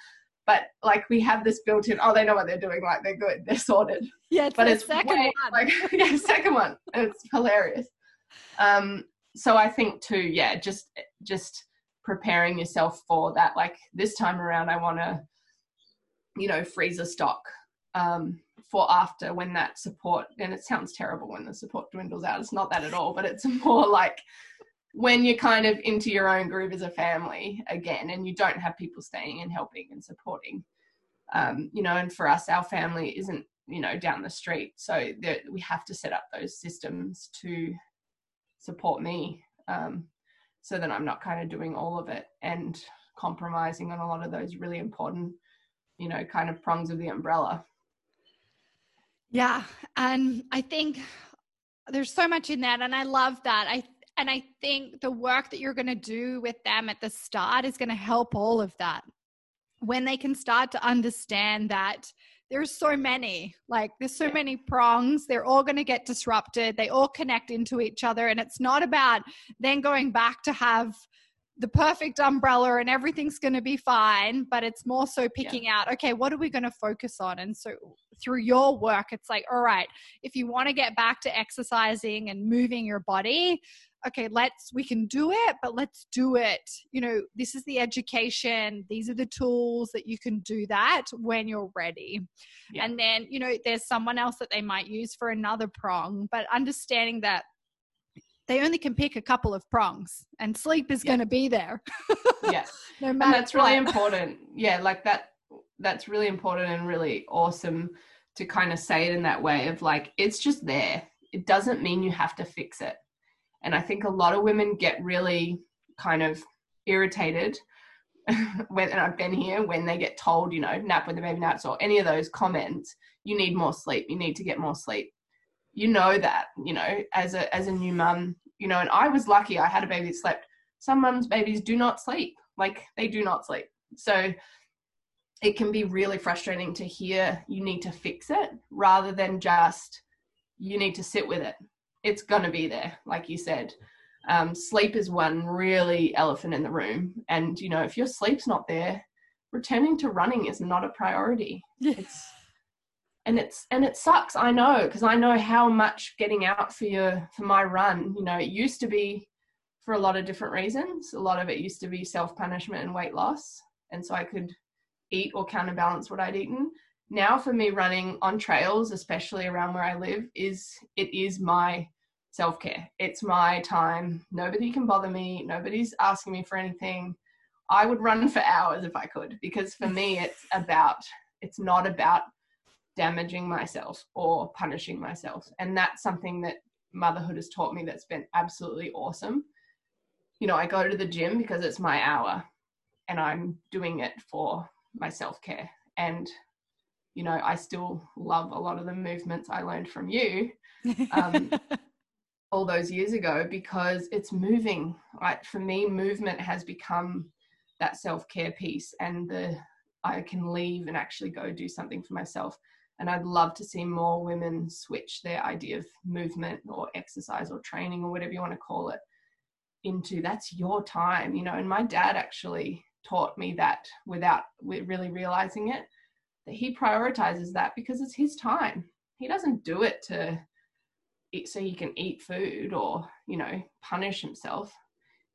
But like we have this built in, oh, they know what they're doing, like they're good, they're sorted. Yeah, it's but it's second way, one. [laughs] Like, yeah, second one. It's hilarious. Um, so I think too, yeah, just just preparing yourself for that. Like this time around, I want to, you know, freezer stock. Um, for after when that support and it sounds terrible when the support dwindles out it's not that at all but it's [laughs] more like when you're kind of into your own groove as a family again and you don't have people staying and helping and supporting. Um, you know and for us our family isn't you know down the street so that we have to set up those systems to support me um, so that i'm not kind of doing all of it and compromising on a lot of those really important you know kind of prongs of the umbrella yeah. And I think there's so much in that. And I love that. I and I think the work that you're going to do with them at the start is going to help all of that. When they can start to understand that there's so many, like there's so many prongs, they're all going to get disrupted. They all connect into each other. And it's not about then going back to have the perfect umbrella and everything's going to be fine but it's more so picking yeah. out okay what are we going to focus on and so through your work it's like all right if you want to get back to exercising and moving your body okay let's we can do it but let's do it you know this is the education these are the tools that you can do that when you're ready yeah. and then you know there's someone else that they might use for another prong but understanding that they only can pick a couple of prongs and sleep is yeah. going to be there. [laughs] Yeah. No matter and that's what. really important. Yeah like that that's really important and really awesome to kind of say it in that way of like it's just there. It doesn't mean you have to fix it. And i think a lot of women get really kind of irritated [laughs] when and I've been here when they get told, you know, nap when the baby naps or any of those comments, you need more sleep, you need to get more sleep you know that you know as a as a new mum you know and i was lucky i had a baby that slept some mums babies do not sleep Like they do not sleep. So it can be really frustrating to hear you need to fix it rather than just you need to sit with it. It's going to be there, like you said. Um, sleep is one really elephant in the room. And, you know, if your sleep's not there, returning to running is not a priority. [laughs] It's, and it's, and it sucks. I know, because I know how much getting out for your, for my run, you know, it used to be for a lot of different reasons. A lot of it used to be self punishment and weight loss. And so I could eat or counterbalance what I'd eaten. Now for me running on trails, especially around where I live, is it is my self-care. It's my time. Nobody can bother me. Nobody's asking me for anything. I would run for hours if I could because for me it's about it's not about damaging myself or punishing myself. And that's something that motherhood has taught me that's been absolutely awesome. You know, I go to the gym because it's my hour and I'm doing it for my self care. And, you know, I still love a lot of the movements I learned from you um, [laughs] all those years ago because it's moving. Right? For me, movement has become that self care piece, and the I can leave and actually go do something for myself. And I'd love to see more women switch their idea of movement or exercise or training or whatever you want to call it into that's your time, you know. And my dad actually taught me that without really realizing it that he prioritizes that because it's his time. He doesn't do it to eat so he can eat food or you know punish himself.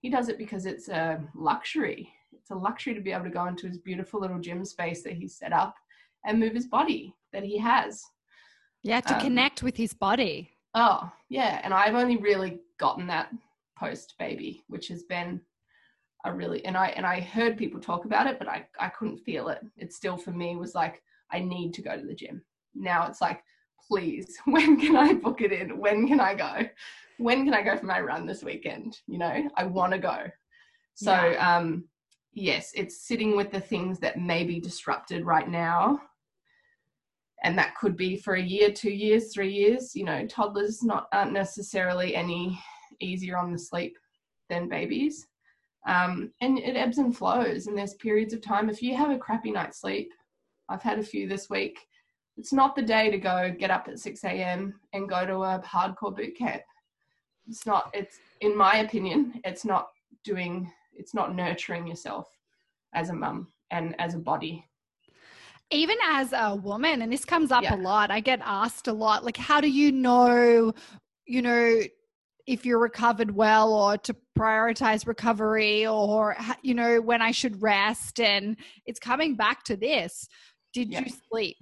He does it because it's a luxury. It's a luxury to be able to go into his beautiful little gym space that he's set up and move his body that he has yeah to um, connect with his body oh yeah and i've only really gotten that post baby which has been I really and I and I heard people talk about it, but I I couldn't feel it. It still for me was like I need to go to the gym. Now it's like, please, [laughs] when can I book it in? When can I go? When can I go for my run this weekend? You know, I want to go. So yeah. um yes, it's sitting with the things that may be disrupted right now. And that could be for a year, two years, three years. You know, toddlers not aren't necessarily any easier on the sleep than babies um, and it ebbs and flows, and there's periods of time. If you have a crappy night's sleep, I've had a few this week, it's not the day to go get up at 6 a.m. and go to a hardcore boot camp. It's not, it's, in my opinion, it's not doing, it's not nurturing yourself as a mum and as a body even as a woman and this comes up yeah. a lot i get asked a lot like how do you know you know if you're recovered well or to prioritize recovery or you know when i should rest and it's coming back to this did yeah. you sleep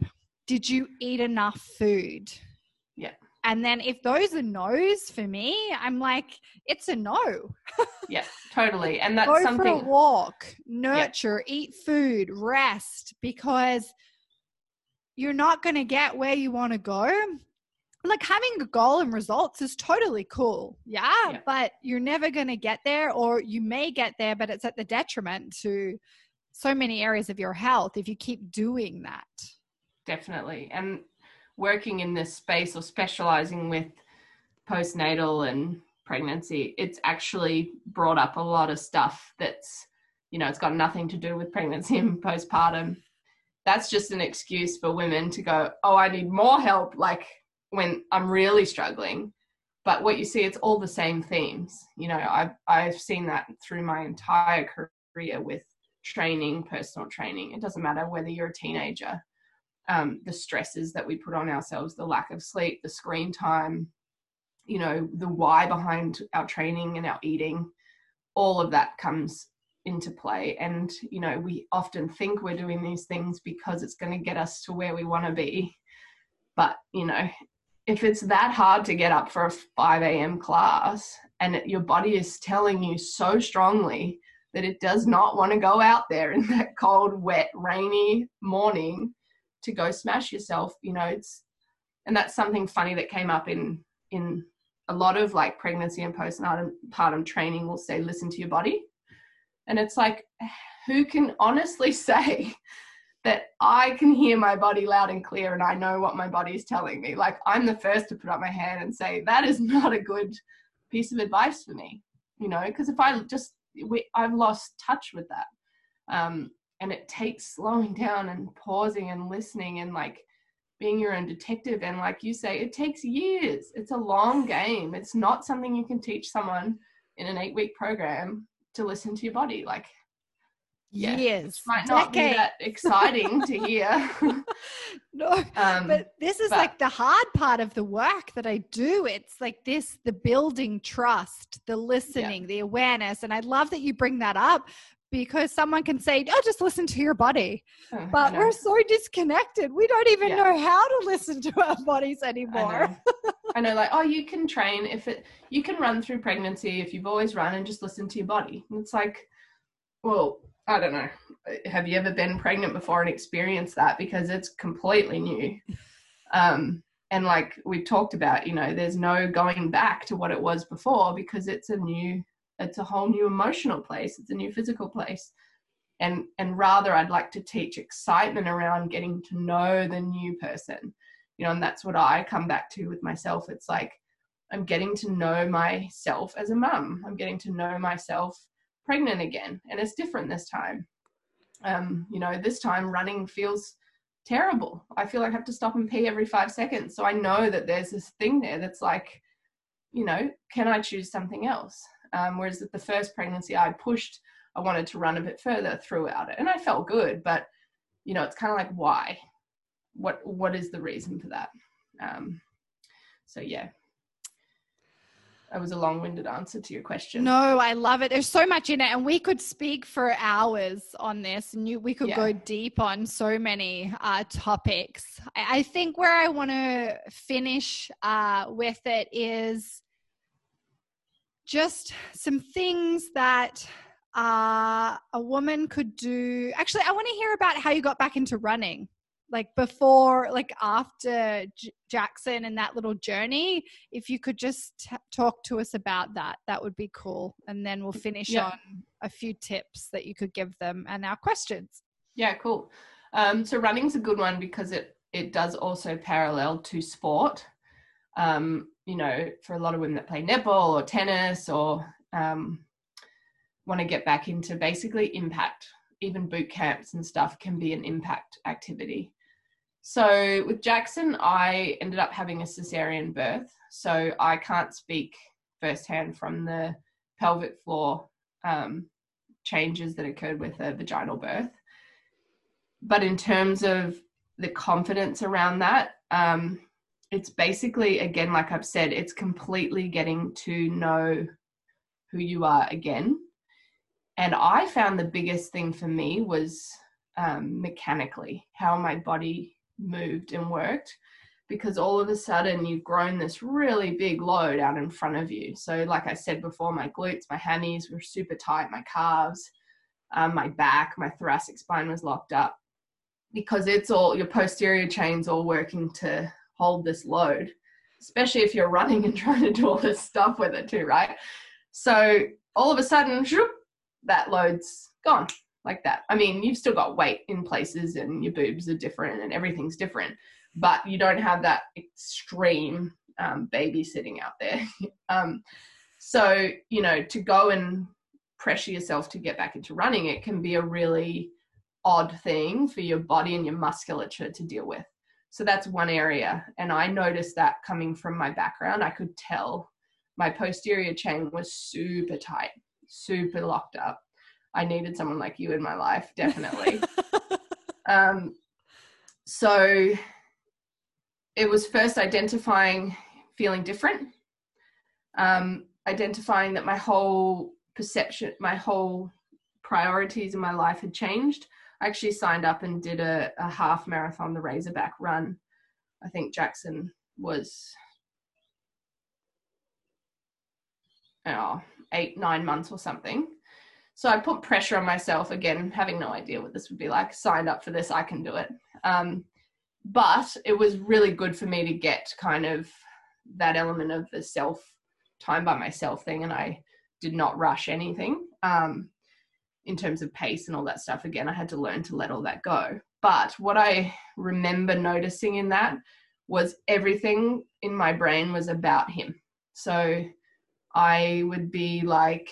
did you eat enough food and then if those are no's for me i'm like it's a no. [laughs] Yeah totally. And that's Go something for a walk nurture yeah. eat food rest because you're not going to get where you want to go. Like having a goal and results is totally cool yeah, yeah. but you're never going to get there or you may get there but it's at the detriment to so many areas of your health if you keep doing that. Definitely. And working in this space or specializing with postnatal and pregnancy it's actually brought up a lot of stuff that's you know it's got nothing to do with pregnancy [laughs] and postpartum that's just an excuse for women to go oh i need more help like when I'm really struggling. But what you see, it's all the same themes. You know, I've I've seen that through my entire career with training, personal training. It doesn't matter whether you're a teenager. Um, the stresses that we put on ourselves, the lack of sleep, the screen time, you know, the why behind our training and our eating, all of that comes into play. And, you know, we often think we're doing these things because it's going to get us to where we want to be. But, you know, if it's that hard to get up for a 5 a.m. class and your body is telling you so strongly that it does not want to go out there in that cold, wet, rainy morning to go smash yourself, you know, it's and that's something funny that came up in in a lot of like pregnancy and postpartum training will say listen to your body. And it's like who can honestly [laughs] say that I can hear my body loud and clear and I know what my body is telling me. Like I'm the first to put up my hand and say that is [laughs] not a good piece of advice for me, you know, because if I just we, I've lost touch with that. Um, and it takes slowing down and pausing and listening and like being your own detective. And like you say, it takes years. It's a long game. It's not something you can teach someone in an eight week program to listen to your body. Like yeah, years, might not decades. be that exciting to hear. [laughs] no, um, but this is but, like the hard part of the work that I do. It's like this: the building trust, the listening, yeah. the awareness, and I love that you bring that up because someone can say, "Oh, just listen to your body," oh, but we're so disconnected. We don't even yeah. know how to listen to our bodies anymore. I know. I know, like, oh, you can train if it, you can run through pregnancy if you've always run and just listen to your body. And it's like, well, I don't know. Have you ever been pregnant before and experienced that? Because it's completely new. Um, and like we've talked about, you know, there's no going back to what it was before because it's a new, it's a whole new emotional place. It's a new physical place. And, and rather I'd like to teach excitement around getting to know the new person, you know, and that's what I come back to with myself. It's like, I'm getting to know myself as a mum. I'm getting to know myself pregnant again and it's different this time um, you know this time running feels terrible i feel like i have to stop and pee every five seconds so i know that there's this thing there that's like you know can i choose something else um, whereas at the first pregnancy i pushed i wanted to run a bit further throughout it and i felt good but you know it's kind of like why what what is the reason for that um, so yeah that was a long-winded answer to your question. No, I love it. There's so much in it, and we could speak for hours on this, and you, we could yeah. go deep on so many uh, topics. I, I, think where I want to finish uh, with it is just some things that uh, a woman could do. Actually, I want to hear about how you got back into running like before like after J- jackson and that little journey. If you could just t- talk to us about that that would be cool. And then we'll finish yeah. on a few tips that you could give them and our questions. Yeah cool. Um, so running's a good one because it it does also parallel to sport. Um, you know for a lot of women that play netball or tennis or um, want to get back into basically impact even boot camps and stuff can be an impact activity so with Jackson, I ended up having a cesarean birth. So I can't speak firsthand from the pelvic floor um, changes that occurred with a vaginal birth. But in terms of the confidence around that, um, it's basically, again, like I've said, it's completely getting to know who you are again. And I found the biggest thing for me was um, mechanically how my body moved and worked because all of a sudden you've grown this really big load out in front of you. So, like I said before, my glutes, my hammies were super tight, my calves, um, my back, my thoracic spine was locked up because it's all your posterior chains all working to hold this load, especially if you're running and [laughs] trying to do all this stuff with it too, right? So, all of a sudden, whoop, that load's gone like that. I mean, you've still got weight in places and your boobs are different and everything's different, but you don't have that extreme um, babysitting out there. [laughs] um, so, you know, to go and pressure yourself to get back into running, it can be a really odd thing for your body and your musculature to deal with. So that's one area. And I noticed that coming from my background, I could tell my posterior chain was super tight, super locked up. I needed someone like you in my life, definitely. [laughs] um, so it was first identifying feeling different, um, identifying that my whole perception, my whole priorities in my life had changed. I actually signed up and did a, a half marathon, the Razorback run. I think Jackson was oh, eight, nine months or something. So I put pressure on myself again, having no idea what this would be like. Signed up for this, I can do it. Um, but it was really good for me to get kind of that element of the self time by myself thing, and I did not rush anything um, in terms of pace and all that stuff. Again, I had to learn to let all that go. But what I remember noticing in that was everything in my brain was about him. So I would be like,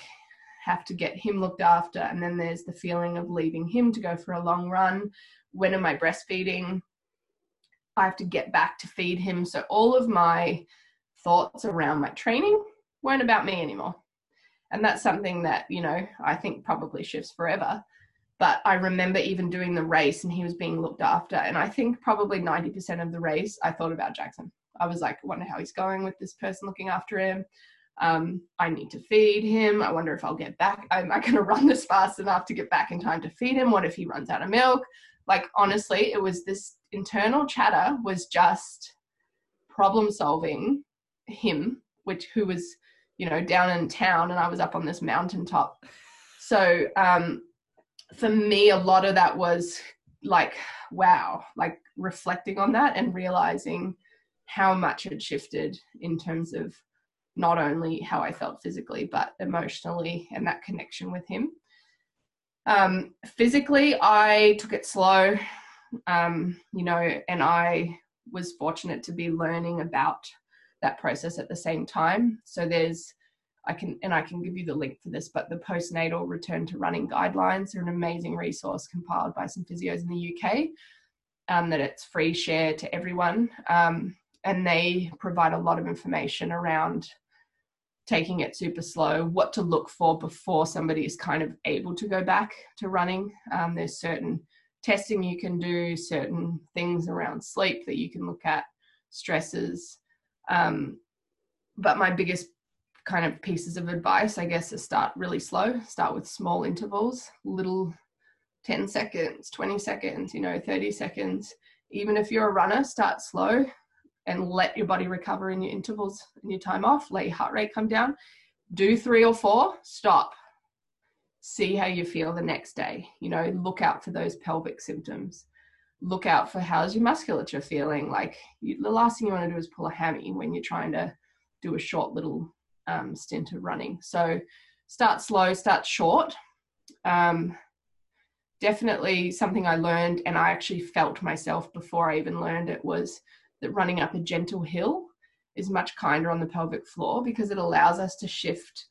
have to get him looked after. And then there's the feeling of leaving him to go for a long run. When am I breastfeeding? I have to get back to feed him. So all of my thoughts around my training weren't about me anymore. And that's something that, you know, I think probably shifts forever. But I remember even doing the race and he was being looked after. And I think probably 90% of the race, I thought about Jackson. I was like, I wonder how he's going with this person looking after him. Um, I need to feed him. I wonder if I'll get back. Am I going [laughs] to run this fast enough to get back in time to feed him? What if he runs out of milk? Like, honestly, it was this internal chatter was just problem solving him, which who was, you know, down in town and I was up on this mountaintop. So, um, for me, a lot of that was like, wow, like reflecting on that and realizing how much had shifted in terms of not only how I felt physically, but emotionally and that connection with him. Um, physically, I took it slow, um, you know, and I was fortunate to be learning about that process at the same time. So there's, I can, and I can give you the link for this, but the postnatal return to running guidelines are an amazing resource compiled by some physios in the UK. Um, that it's free share to everyone. Um, and they provide a lot of information around taking it super slow, what to look for before somebody is kind of able to go back to running. Um, there's certain testing you can do, certain things around sleep that you can look at, stresses. Um, but my biggest kind of pieces of advice, I guess, is start really slow, start with small intervals, little 10 seconds, 20 seconds, you know, 30 seconds. Even if you're a runner, start slow and let your body recover in your intervals and your time off, let your heart rate come down. Do three or four, stop. See how you feel the next day. You know, look out for those pelvic symptoms. Look out for how's your musculature feeling. Like you, the last thing you want to do is pull a hammy when you're trying to do a short little um, stint of running. So start slow, start short. Um, definitely something I learned, and I actually felt myself before I even learned it was that running up a gentle hill is much kinder on the pelvic floor because it allows us to shift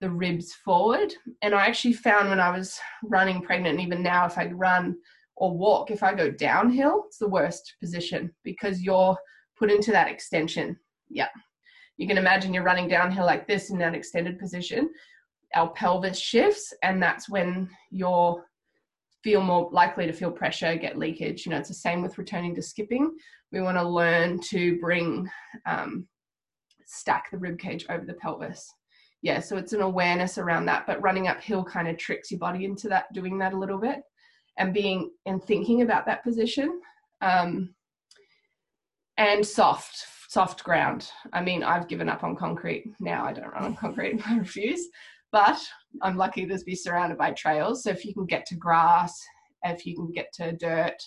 the ribs forward. And I actually found when I was running pregnant, and even now, if I run or walk, if I go downhill, it's the worst position because you're put into that extension. Yeah. You can imagine you're running downhill like this in that extended position. Our pelvis shifts, and that's when you're feel more likely to feel pressure, get leakage. You know, it's the same with returning to skipping. We want to learn to bring um, stack the rib cage over the pelvis. Yeah, so it's an awareness around that, but running uphill kind of tricks your body into that, doing that a little bit, and being and thinking about that position. Um, and soft, soft ground. I mean, I've given up on concrete now. I don't run on concrete. [laughs] I refuse but I'm lucky to be surrounded by trails. So if you can get to grass, if you can get to dirt,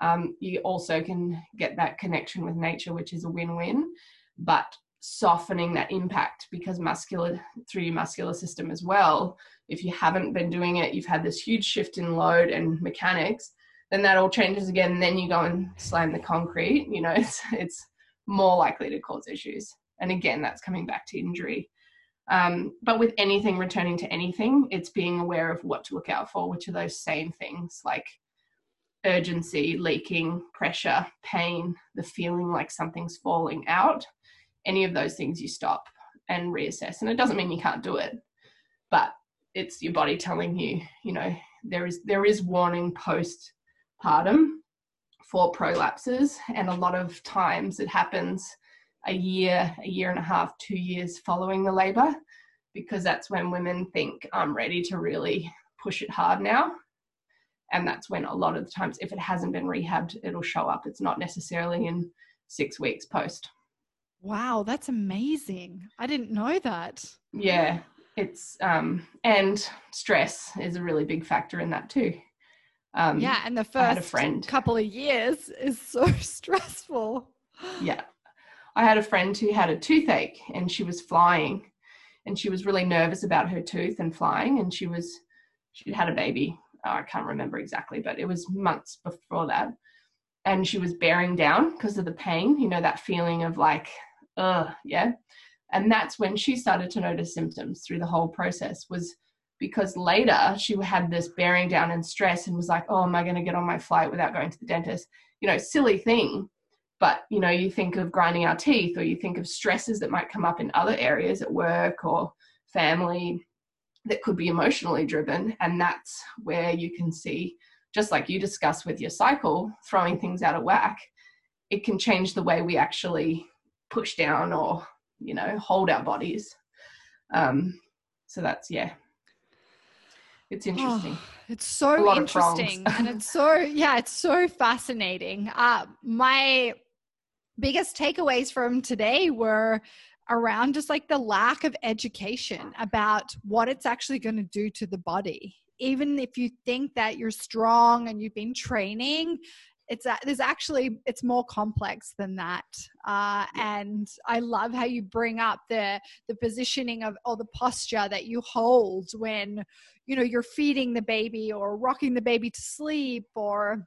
um, you also can get that connection with nature, which is a win-win. But softening that impact because muscular through your muscular system as well. If you haven't been doing it, you've had this huge shift in load and mechanics. Then that all changes again. And then you go and slam the concrete. You know, [laughs] it's it's more likely to cause issues. And again, that's coming back to injury. Um, but with anything returning to anything, it's being aware of what to look out for, which are those same things like urgency, leaking, pressure, pain, the feeling like something's falling out. Any of those things you stop and reassess. And it doesn't mean you can't do it, but it's your body telling you, you know, there is there is warning postpartum for prolapses, and a lot of times it happens a year, a year and a half, two years following the labor, because that's when women think I'm ready to really push it hard now. And that's when a lot of the times, if it hasn't been rehabbed, it'll show up. It's not necessarily in six weeks post. Wow, that's amazing. I didn't know that. Yeah, it's, um, and stress is a really big factor in that too. Um, yeah, and the first couple of years is so [laughs] stressful. Yeah, I had a friend who had a toothache and she was flying and she was really nervous about her tooth and flying and she was she'd had a baby oh, i can't remember exactly but it was months before that and she was bearing down because of the pain you know that feeling of like uh yeah and that's when she started to notice symptoms through the whole process was because later she had this bearing down and stress and was like, oh, am I going to get on my flight without going to the dentist? You know, silly thing. But, you know, you think of grinding our teeth or you think of stresses that might come up in other areas at work or family that could be emotionally driven. And that's where you can see, just like you discussed with your cycle, throwing things out of whack, it can change the way we actually push down or, you know, hold our bodies. Um, so that's, yeah, it's interesting. Oh, it's so interesting. [laughs] and it's so, yeah, it's so fascinating. Uh, my biggest takeaways from today were around just like the lack of education about what it's actually going to do to the body. Even if you think that you're strong and you've been training, it's there's actually it's more complex than that. Uh, and i love how you bring up the the positioning of or the posture that you hold when you know you're feeding the baby or rocking the baby to sleep or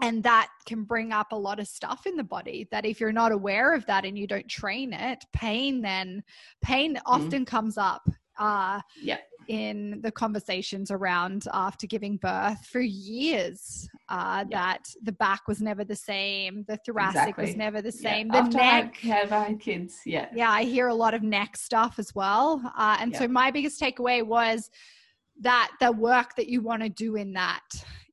and that can bring up a lot of stuff in the body that if you're not aware of that and you don't train it pain then pain mm-hmm. often comes up. Uh yeah in the conversations around after giving birth for years uh, yeah. that the back was never the same, the thoracic exactly. was never the same, yeah. the after neck. have I had kids, yeah, yeah, I hear a lot of neck stuff as well, uh, and yeah. so my biggest takeaway was that the work that you want to do in that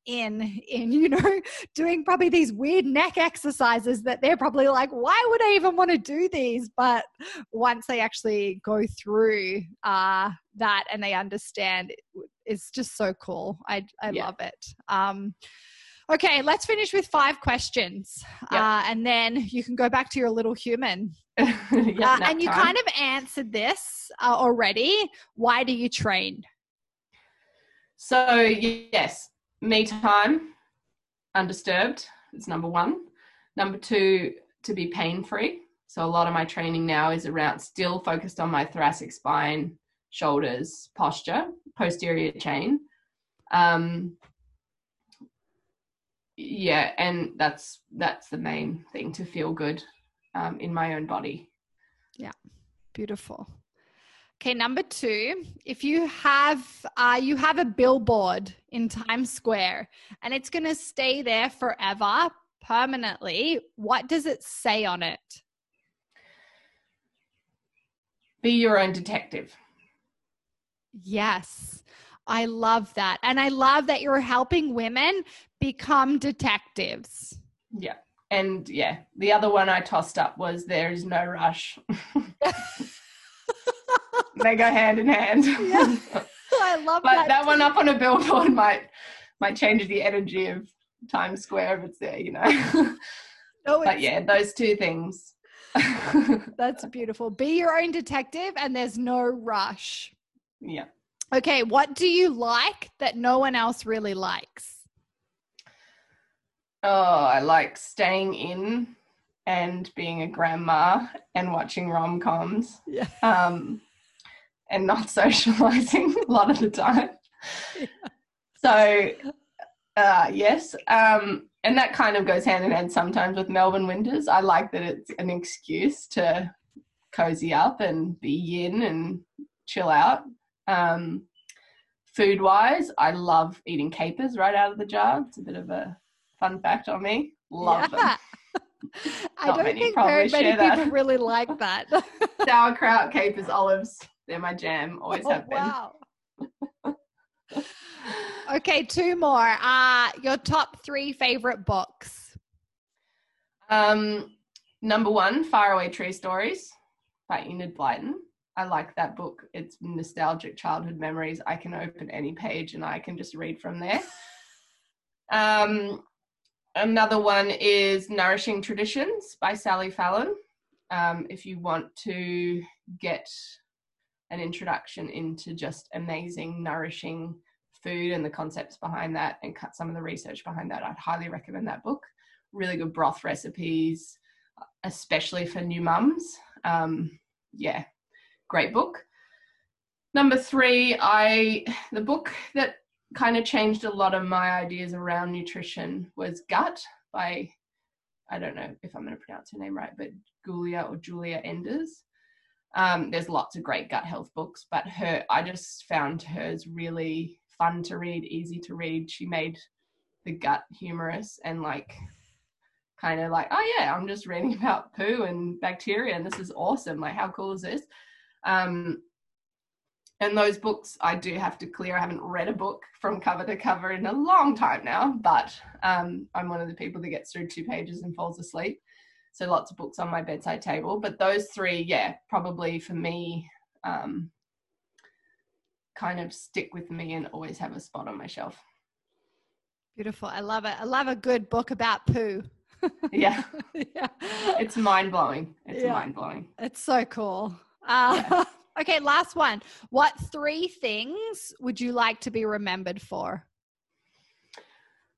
in in [laughs] you know doing probably these weird neck exercises that they're probably like why would i even want to do these? But once they actually go through uh that and they understand it's just so cool. I i yeah. love it. Um okay let's finish with five questions. Yep. uh, and then you can go back to your little human. [laughs] Uh, and you time. kind of answered this uh, already. Why do you train? So yes, me time, undisturbed is number one. Number two, to be pain free. So a lot of my training now is around still focused on my thoracic spine, shoulders, posture, posterior chain. Um, yeah, and that's that's the main thing to feel good um, in my own body. Yeah, beautiful. Okay, number two, if you have uh, you have a billboard in Times Square and it's going to stay there forever, permanently, what does it say on it? Be your own detective. Yes, I love that, and I love that you're helping women become detectives. Yeah, and yeah, the other one I tossed up was there is no rush. [laughs] they go hand in hand. [laughs] Yeah. [laughs] I love but that. that one up on a billboard [laughs] might might change the energy of Times Square if it's there, you know. No, but yeah, those two things. That's beautiful. Be your own detective and there's no rush. Yeah. Okay, what do you like that no one else really likes? Oh, I like staying in and being a grandma and watching rom coms. Yeah. Um, and not [laughs] socializing a lot of the time. Yeah. [laughs] So, uh, yes. Um, and that kind of goes hand in hand sometimes with Melbourne winters. I like that it's an excuse to cozy up and be in and chill out. Um, food wise, I love eating capers right out of the jar. It's a bit of a fun fact on me. Love yeah. them. [laughs] I don't think very many people that. really like that. Sauerkraut, capers, olives. They're my jam. Always oh, have been. Wow. okay, two more. Uh your top three favorite books. Um number one, Faraway Tree Stories by Enid Blyton. I like that book. It's nostalgic childhood memories. I can open any page and I can just read from there. [laughs] um another one is Nourishing Traditions by Sally Fallon. Um, if you want to get an introduction into just amazing, nourishing food and the concepts behind that and cut some of the research behind that, I'd highly recommend that book. Really good broth recipes, especially for new mums. Um, yeah, great book. Number three, I the book that kind of changed a lot of my ideas around nutrition was Gut by I don't know if I'm going to pronounce her name right, but Julia or Julia Enders. Um, there's lots of great gut health books, but her, I just found hers really fun to read, easy to read. She made the gut humorous and like kind of like, oh yeah, I'm just reading [laughs] about poo and bacteria and this is awesome. Like, how cool is this? Um, and those books I do have to clear. I haven't read a book from cover to cover in a long time now, but um, I'm one of the people that gets through two pages and falls asleep. So lots of books on my bedside table. But those three, yeah, probably for me, um, kind of stick with me and always have a spot on my shelf. Beautiful. I love it. I love a good book about poo. [laughs] yeah. yeah. It's mind blowing. It's yeah. mind blowing. It's so cool. Uh, yeah. [laughs] okay, last one. What three things would you like to be remembered for?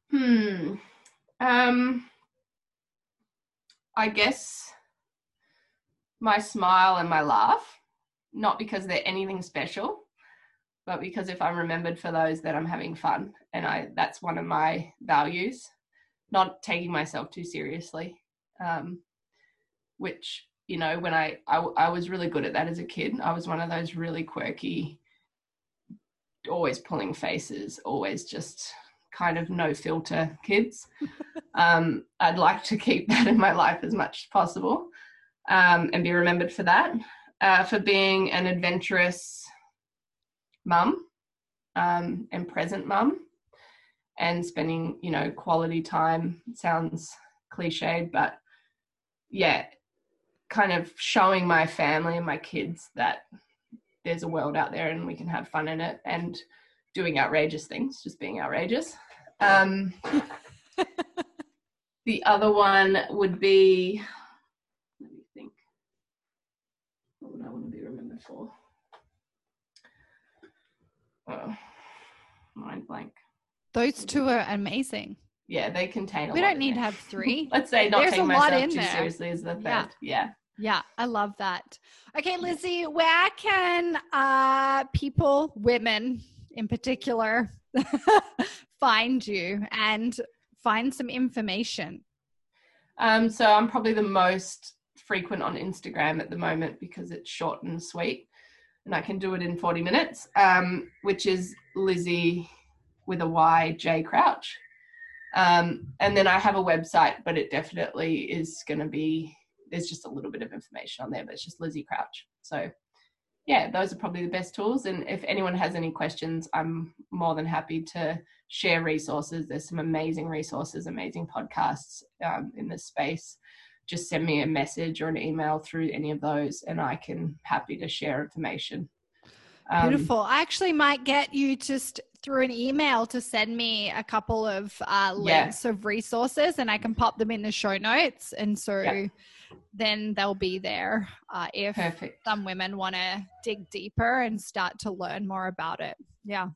Hmm. Um I guess my smile and my laugh, not because they're anything special, but because if I'm remembered for those, that I'm having fun, and I that's one of my values, not taking myself too seriously, um, which you know when I, I I was really good at that as a kid. I was one of those really quirky, always pulling faces, always just kind of no filter kids. um, I'd like to keep that in my life as much as possible um, and be remembered for that, uh, for being an adventurous mum um, and present mum and spending, you know, quality time. sounds cliched, but yeah, kind of showing my family and my kids that there's a world out there and we can have fun in it and doing outrageous things, just being outrageous. Um, the other one would be, let me think. What would I want to be remembered for? Oh, mind blank. Those two are amazing. Yeah, they contain. A lot of. We don't need to have three. [laughs] Let's say not There's taking myself too there. seriously as the third. Yeah. yeah. Yeah, I love that. Okay, Lizzie, where can uh, people, women in particular, [laughs] find you and find some information? Um, so I'm probably the most frequent on Instagram at the moment because it's short and sweet, and I can do it in 40 minutes, um, which is Lizzie with a Y J Crouch. Um, and then I have a website, but it definitely is going to be there's just a little bit of information on there, but it's just Lizzie Crouch. So yeah, those are probably the best tools. And if anyone has any questions, I'm more than happy to share resources. There's some amazing resources, amazing podcasts um, in this space. Just send me a message or an email through any of those, and I can happy to share information. Um, Beautiful. I actually might get you just through an email to send me a couple of uh, links yeah. of resources, and I can pop them in the show notes. And so. Yeah then they'll be there uh, if Perfect. some women want to dig deeper and start to learn more about it. Yeah.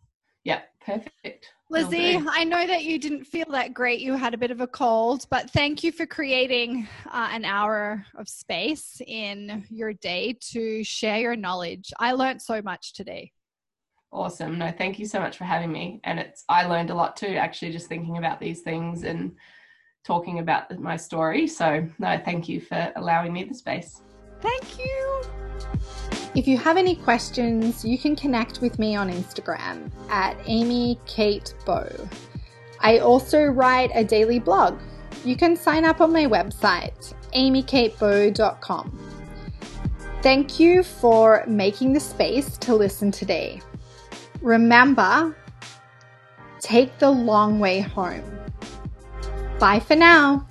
Yeah, perfect. Lizzie, I know that you didn't feel that great. You had a bit of a cold, but thank you for creating uh, an hour of space in your day to share your knowledge. I learned so much today. Awesome. No, thank you so much for having me. And it's I learned a lot too, actually, just thinking about these things and talking about my story. So, no, thank you for allowing me the space. Thank you. If you have any questions, you can connect with me on Instagram at Amy Kate Bow. I also write a daily blog. You can sign up on my website, amykatebow.com. Thank you for making the space to listen today. Remember, take the long way home. Bye for now.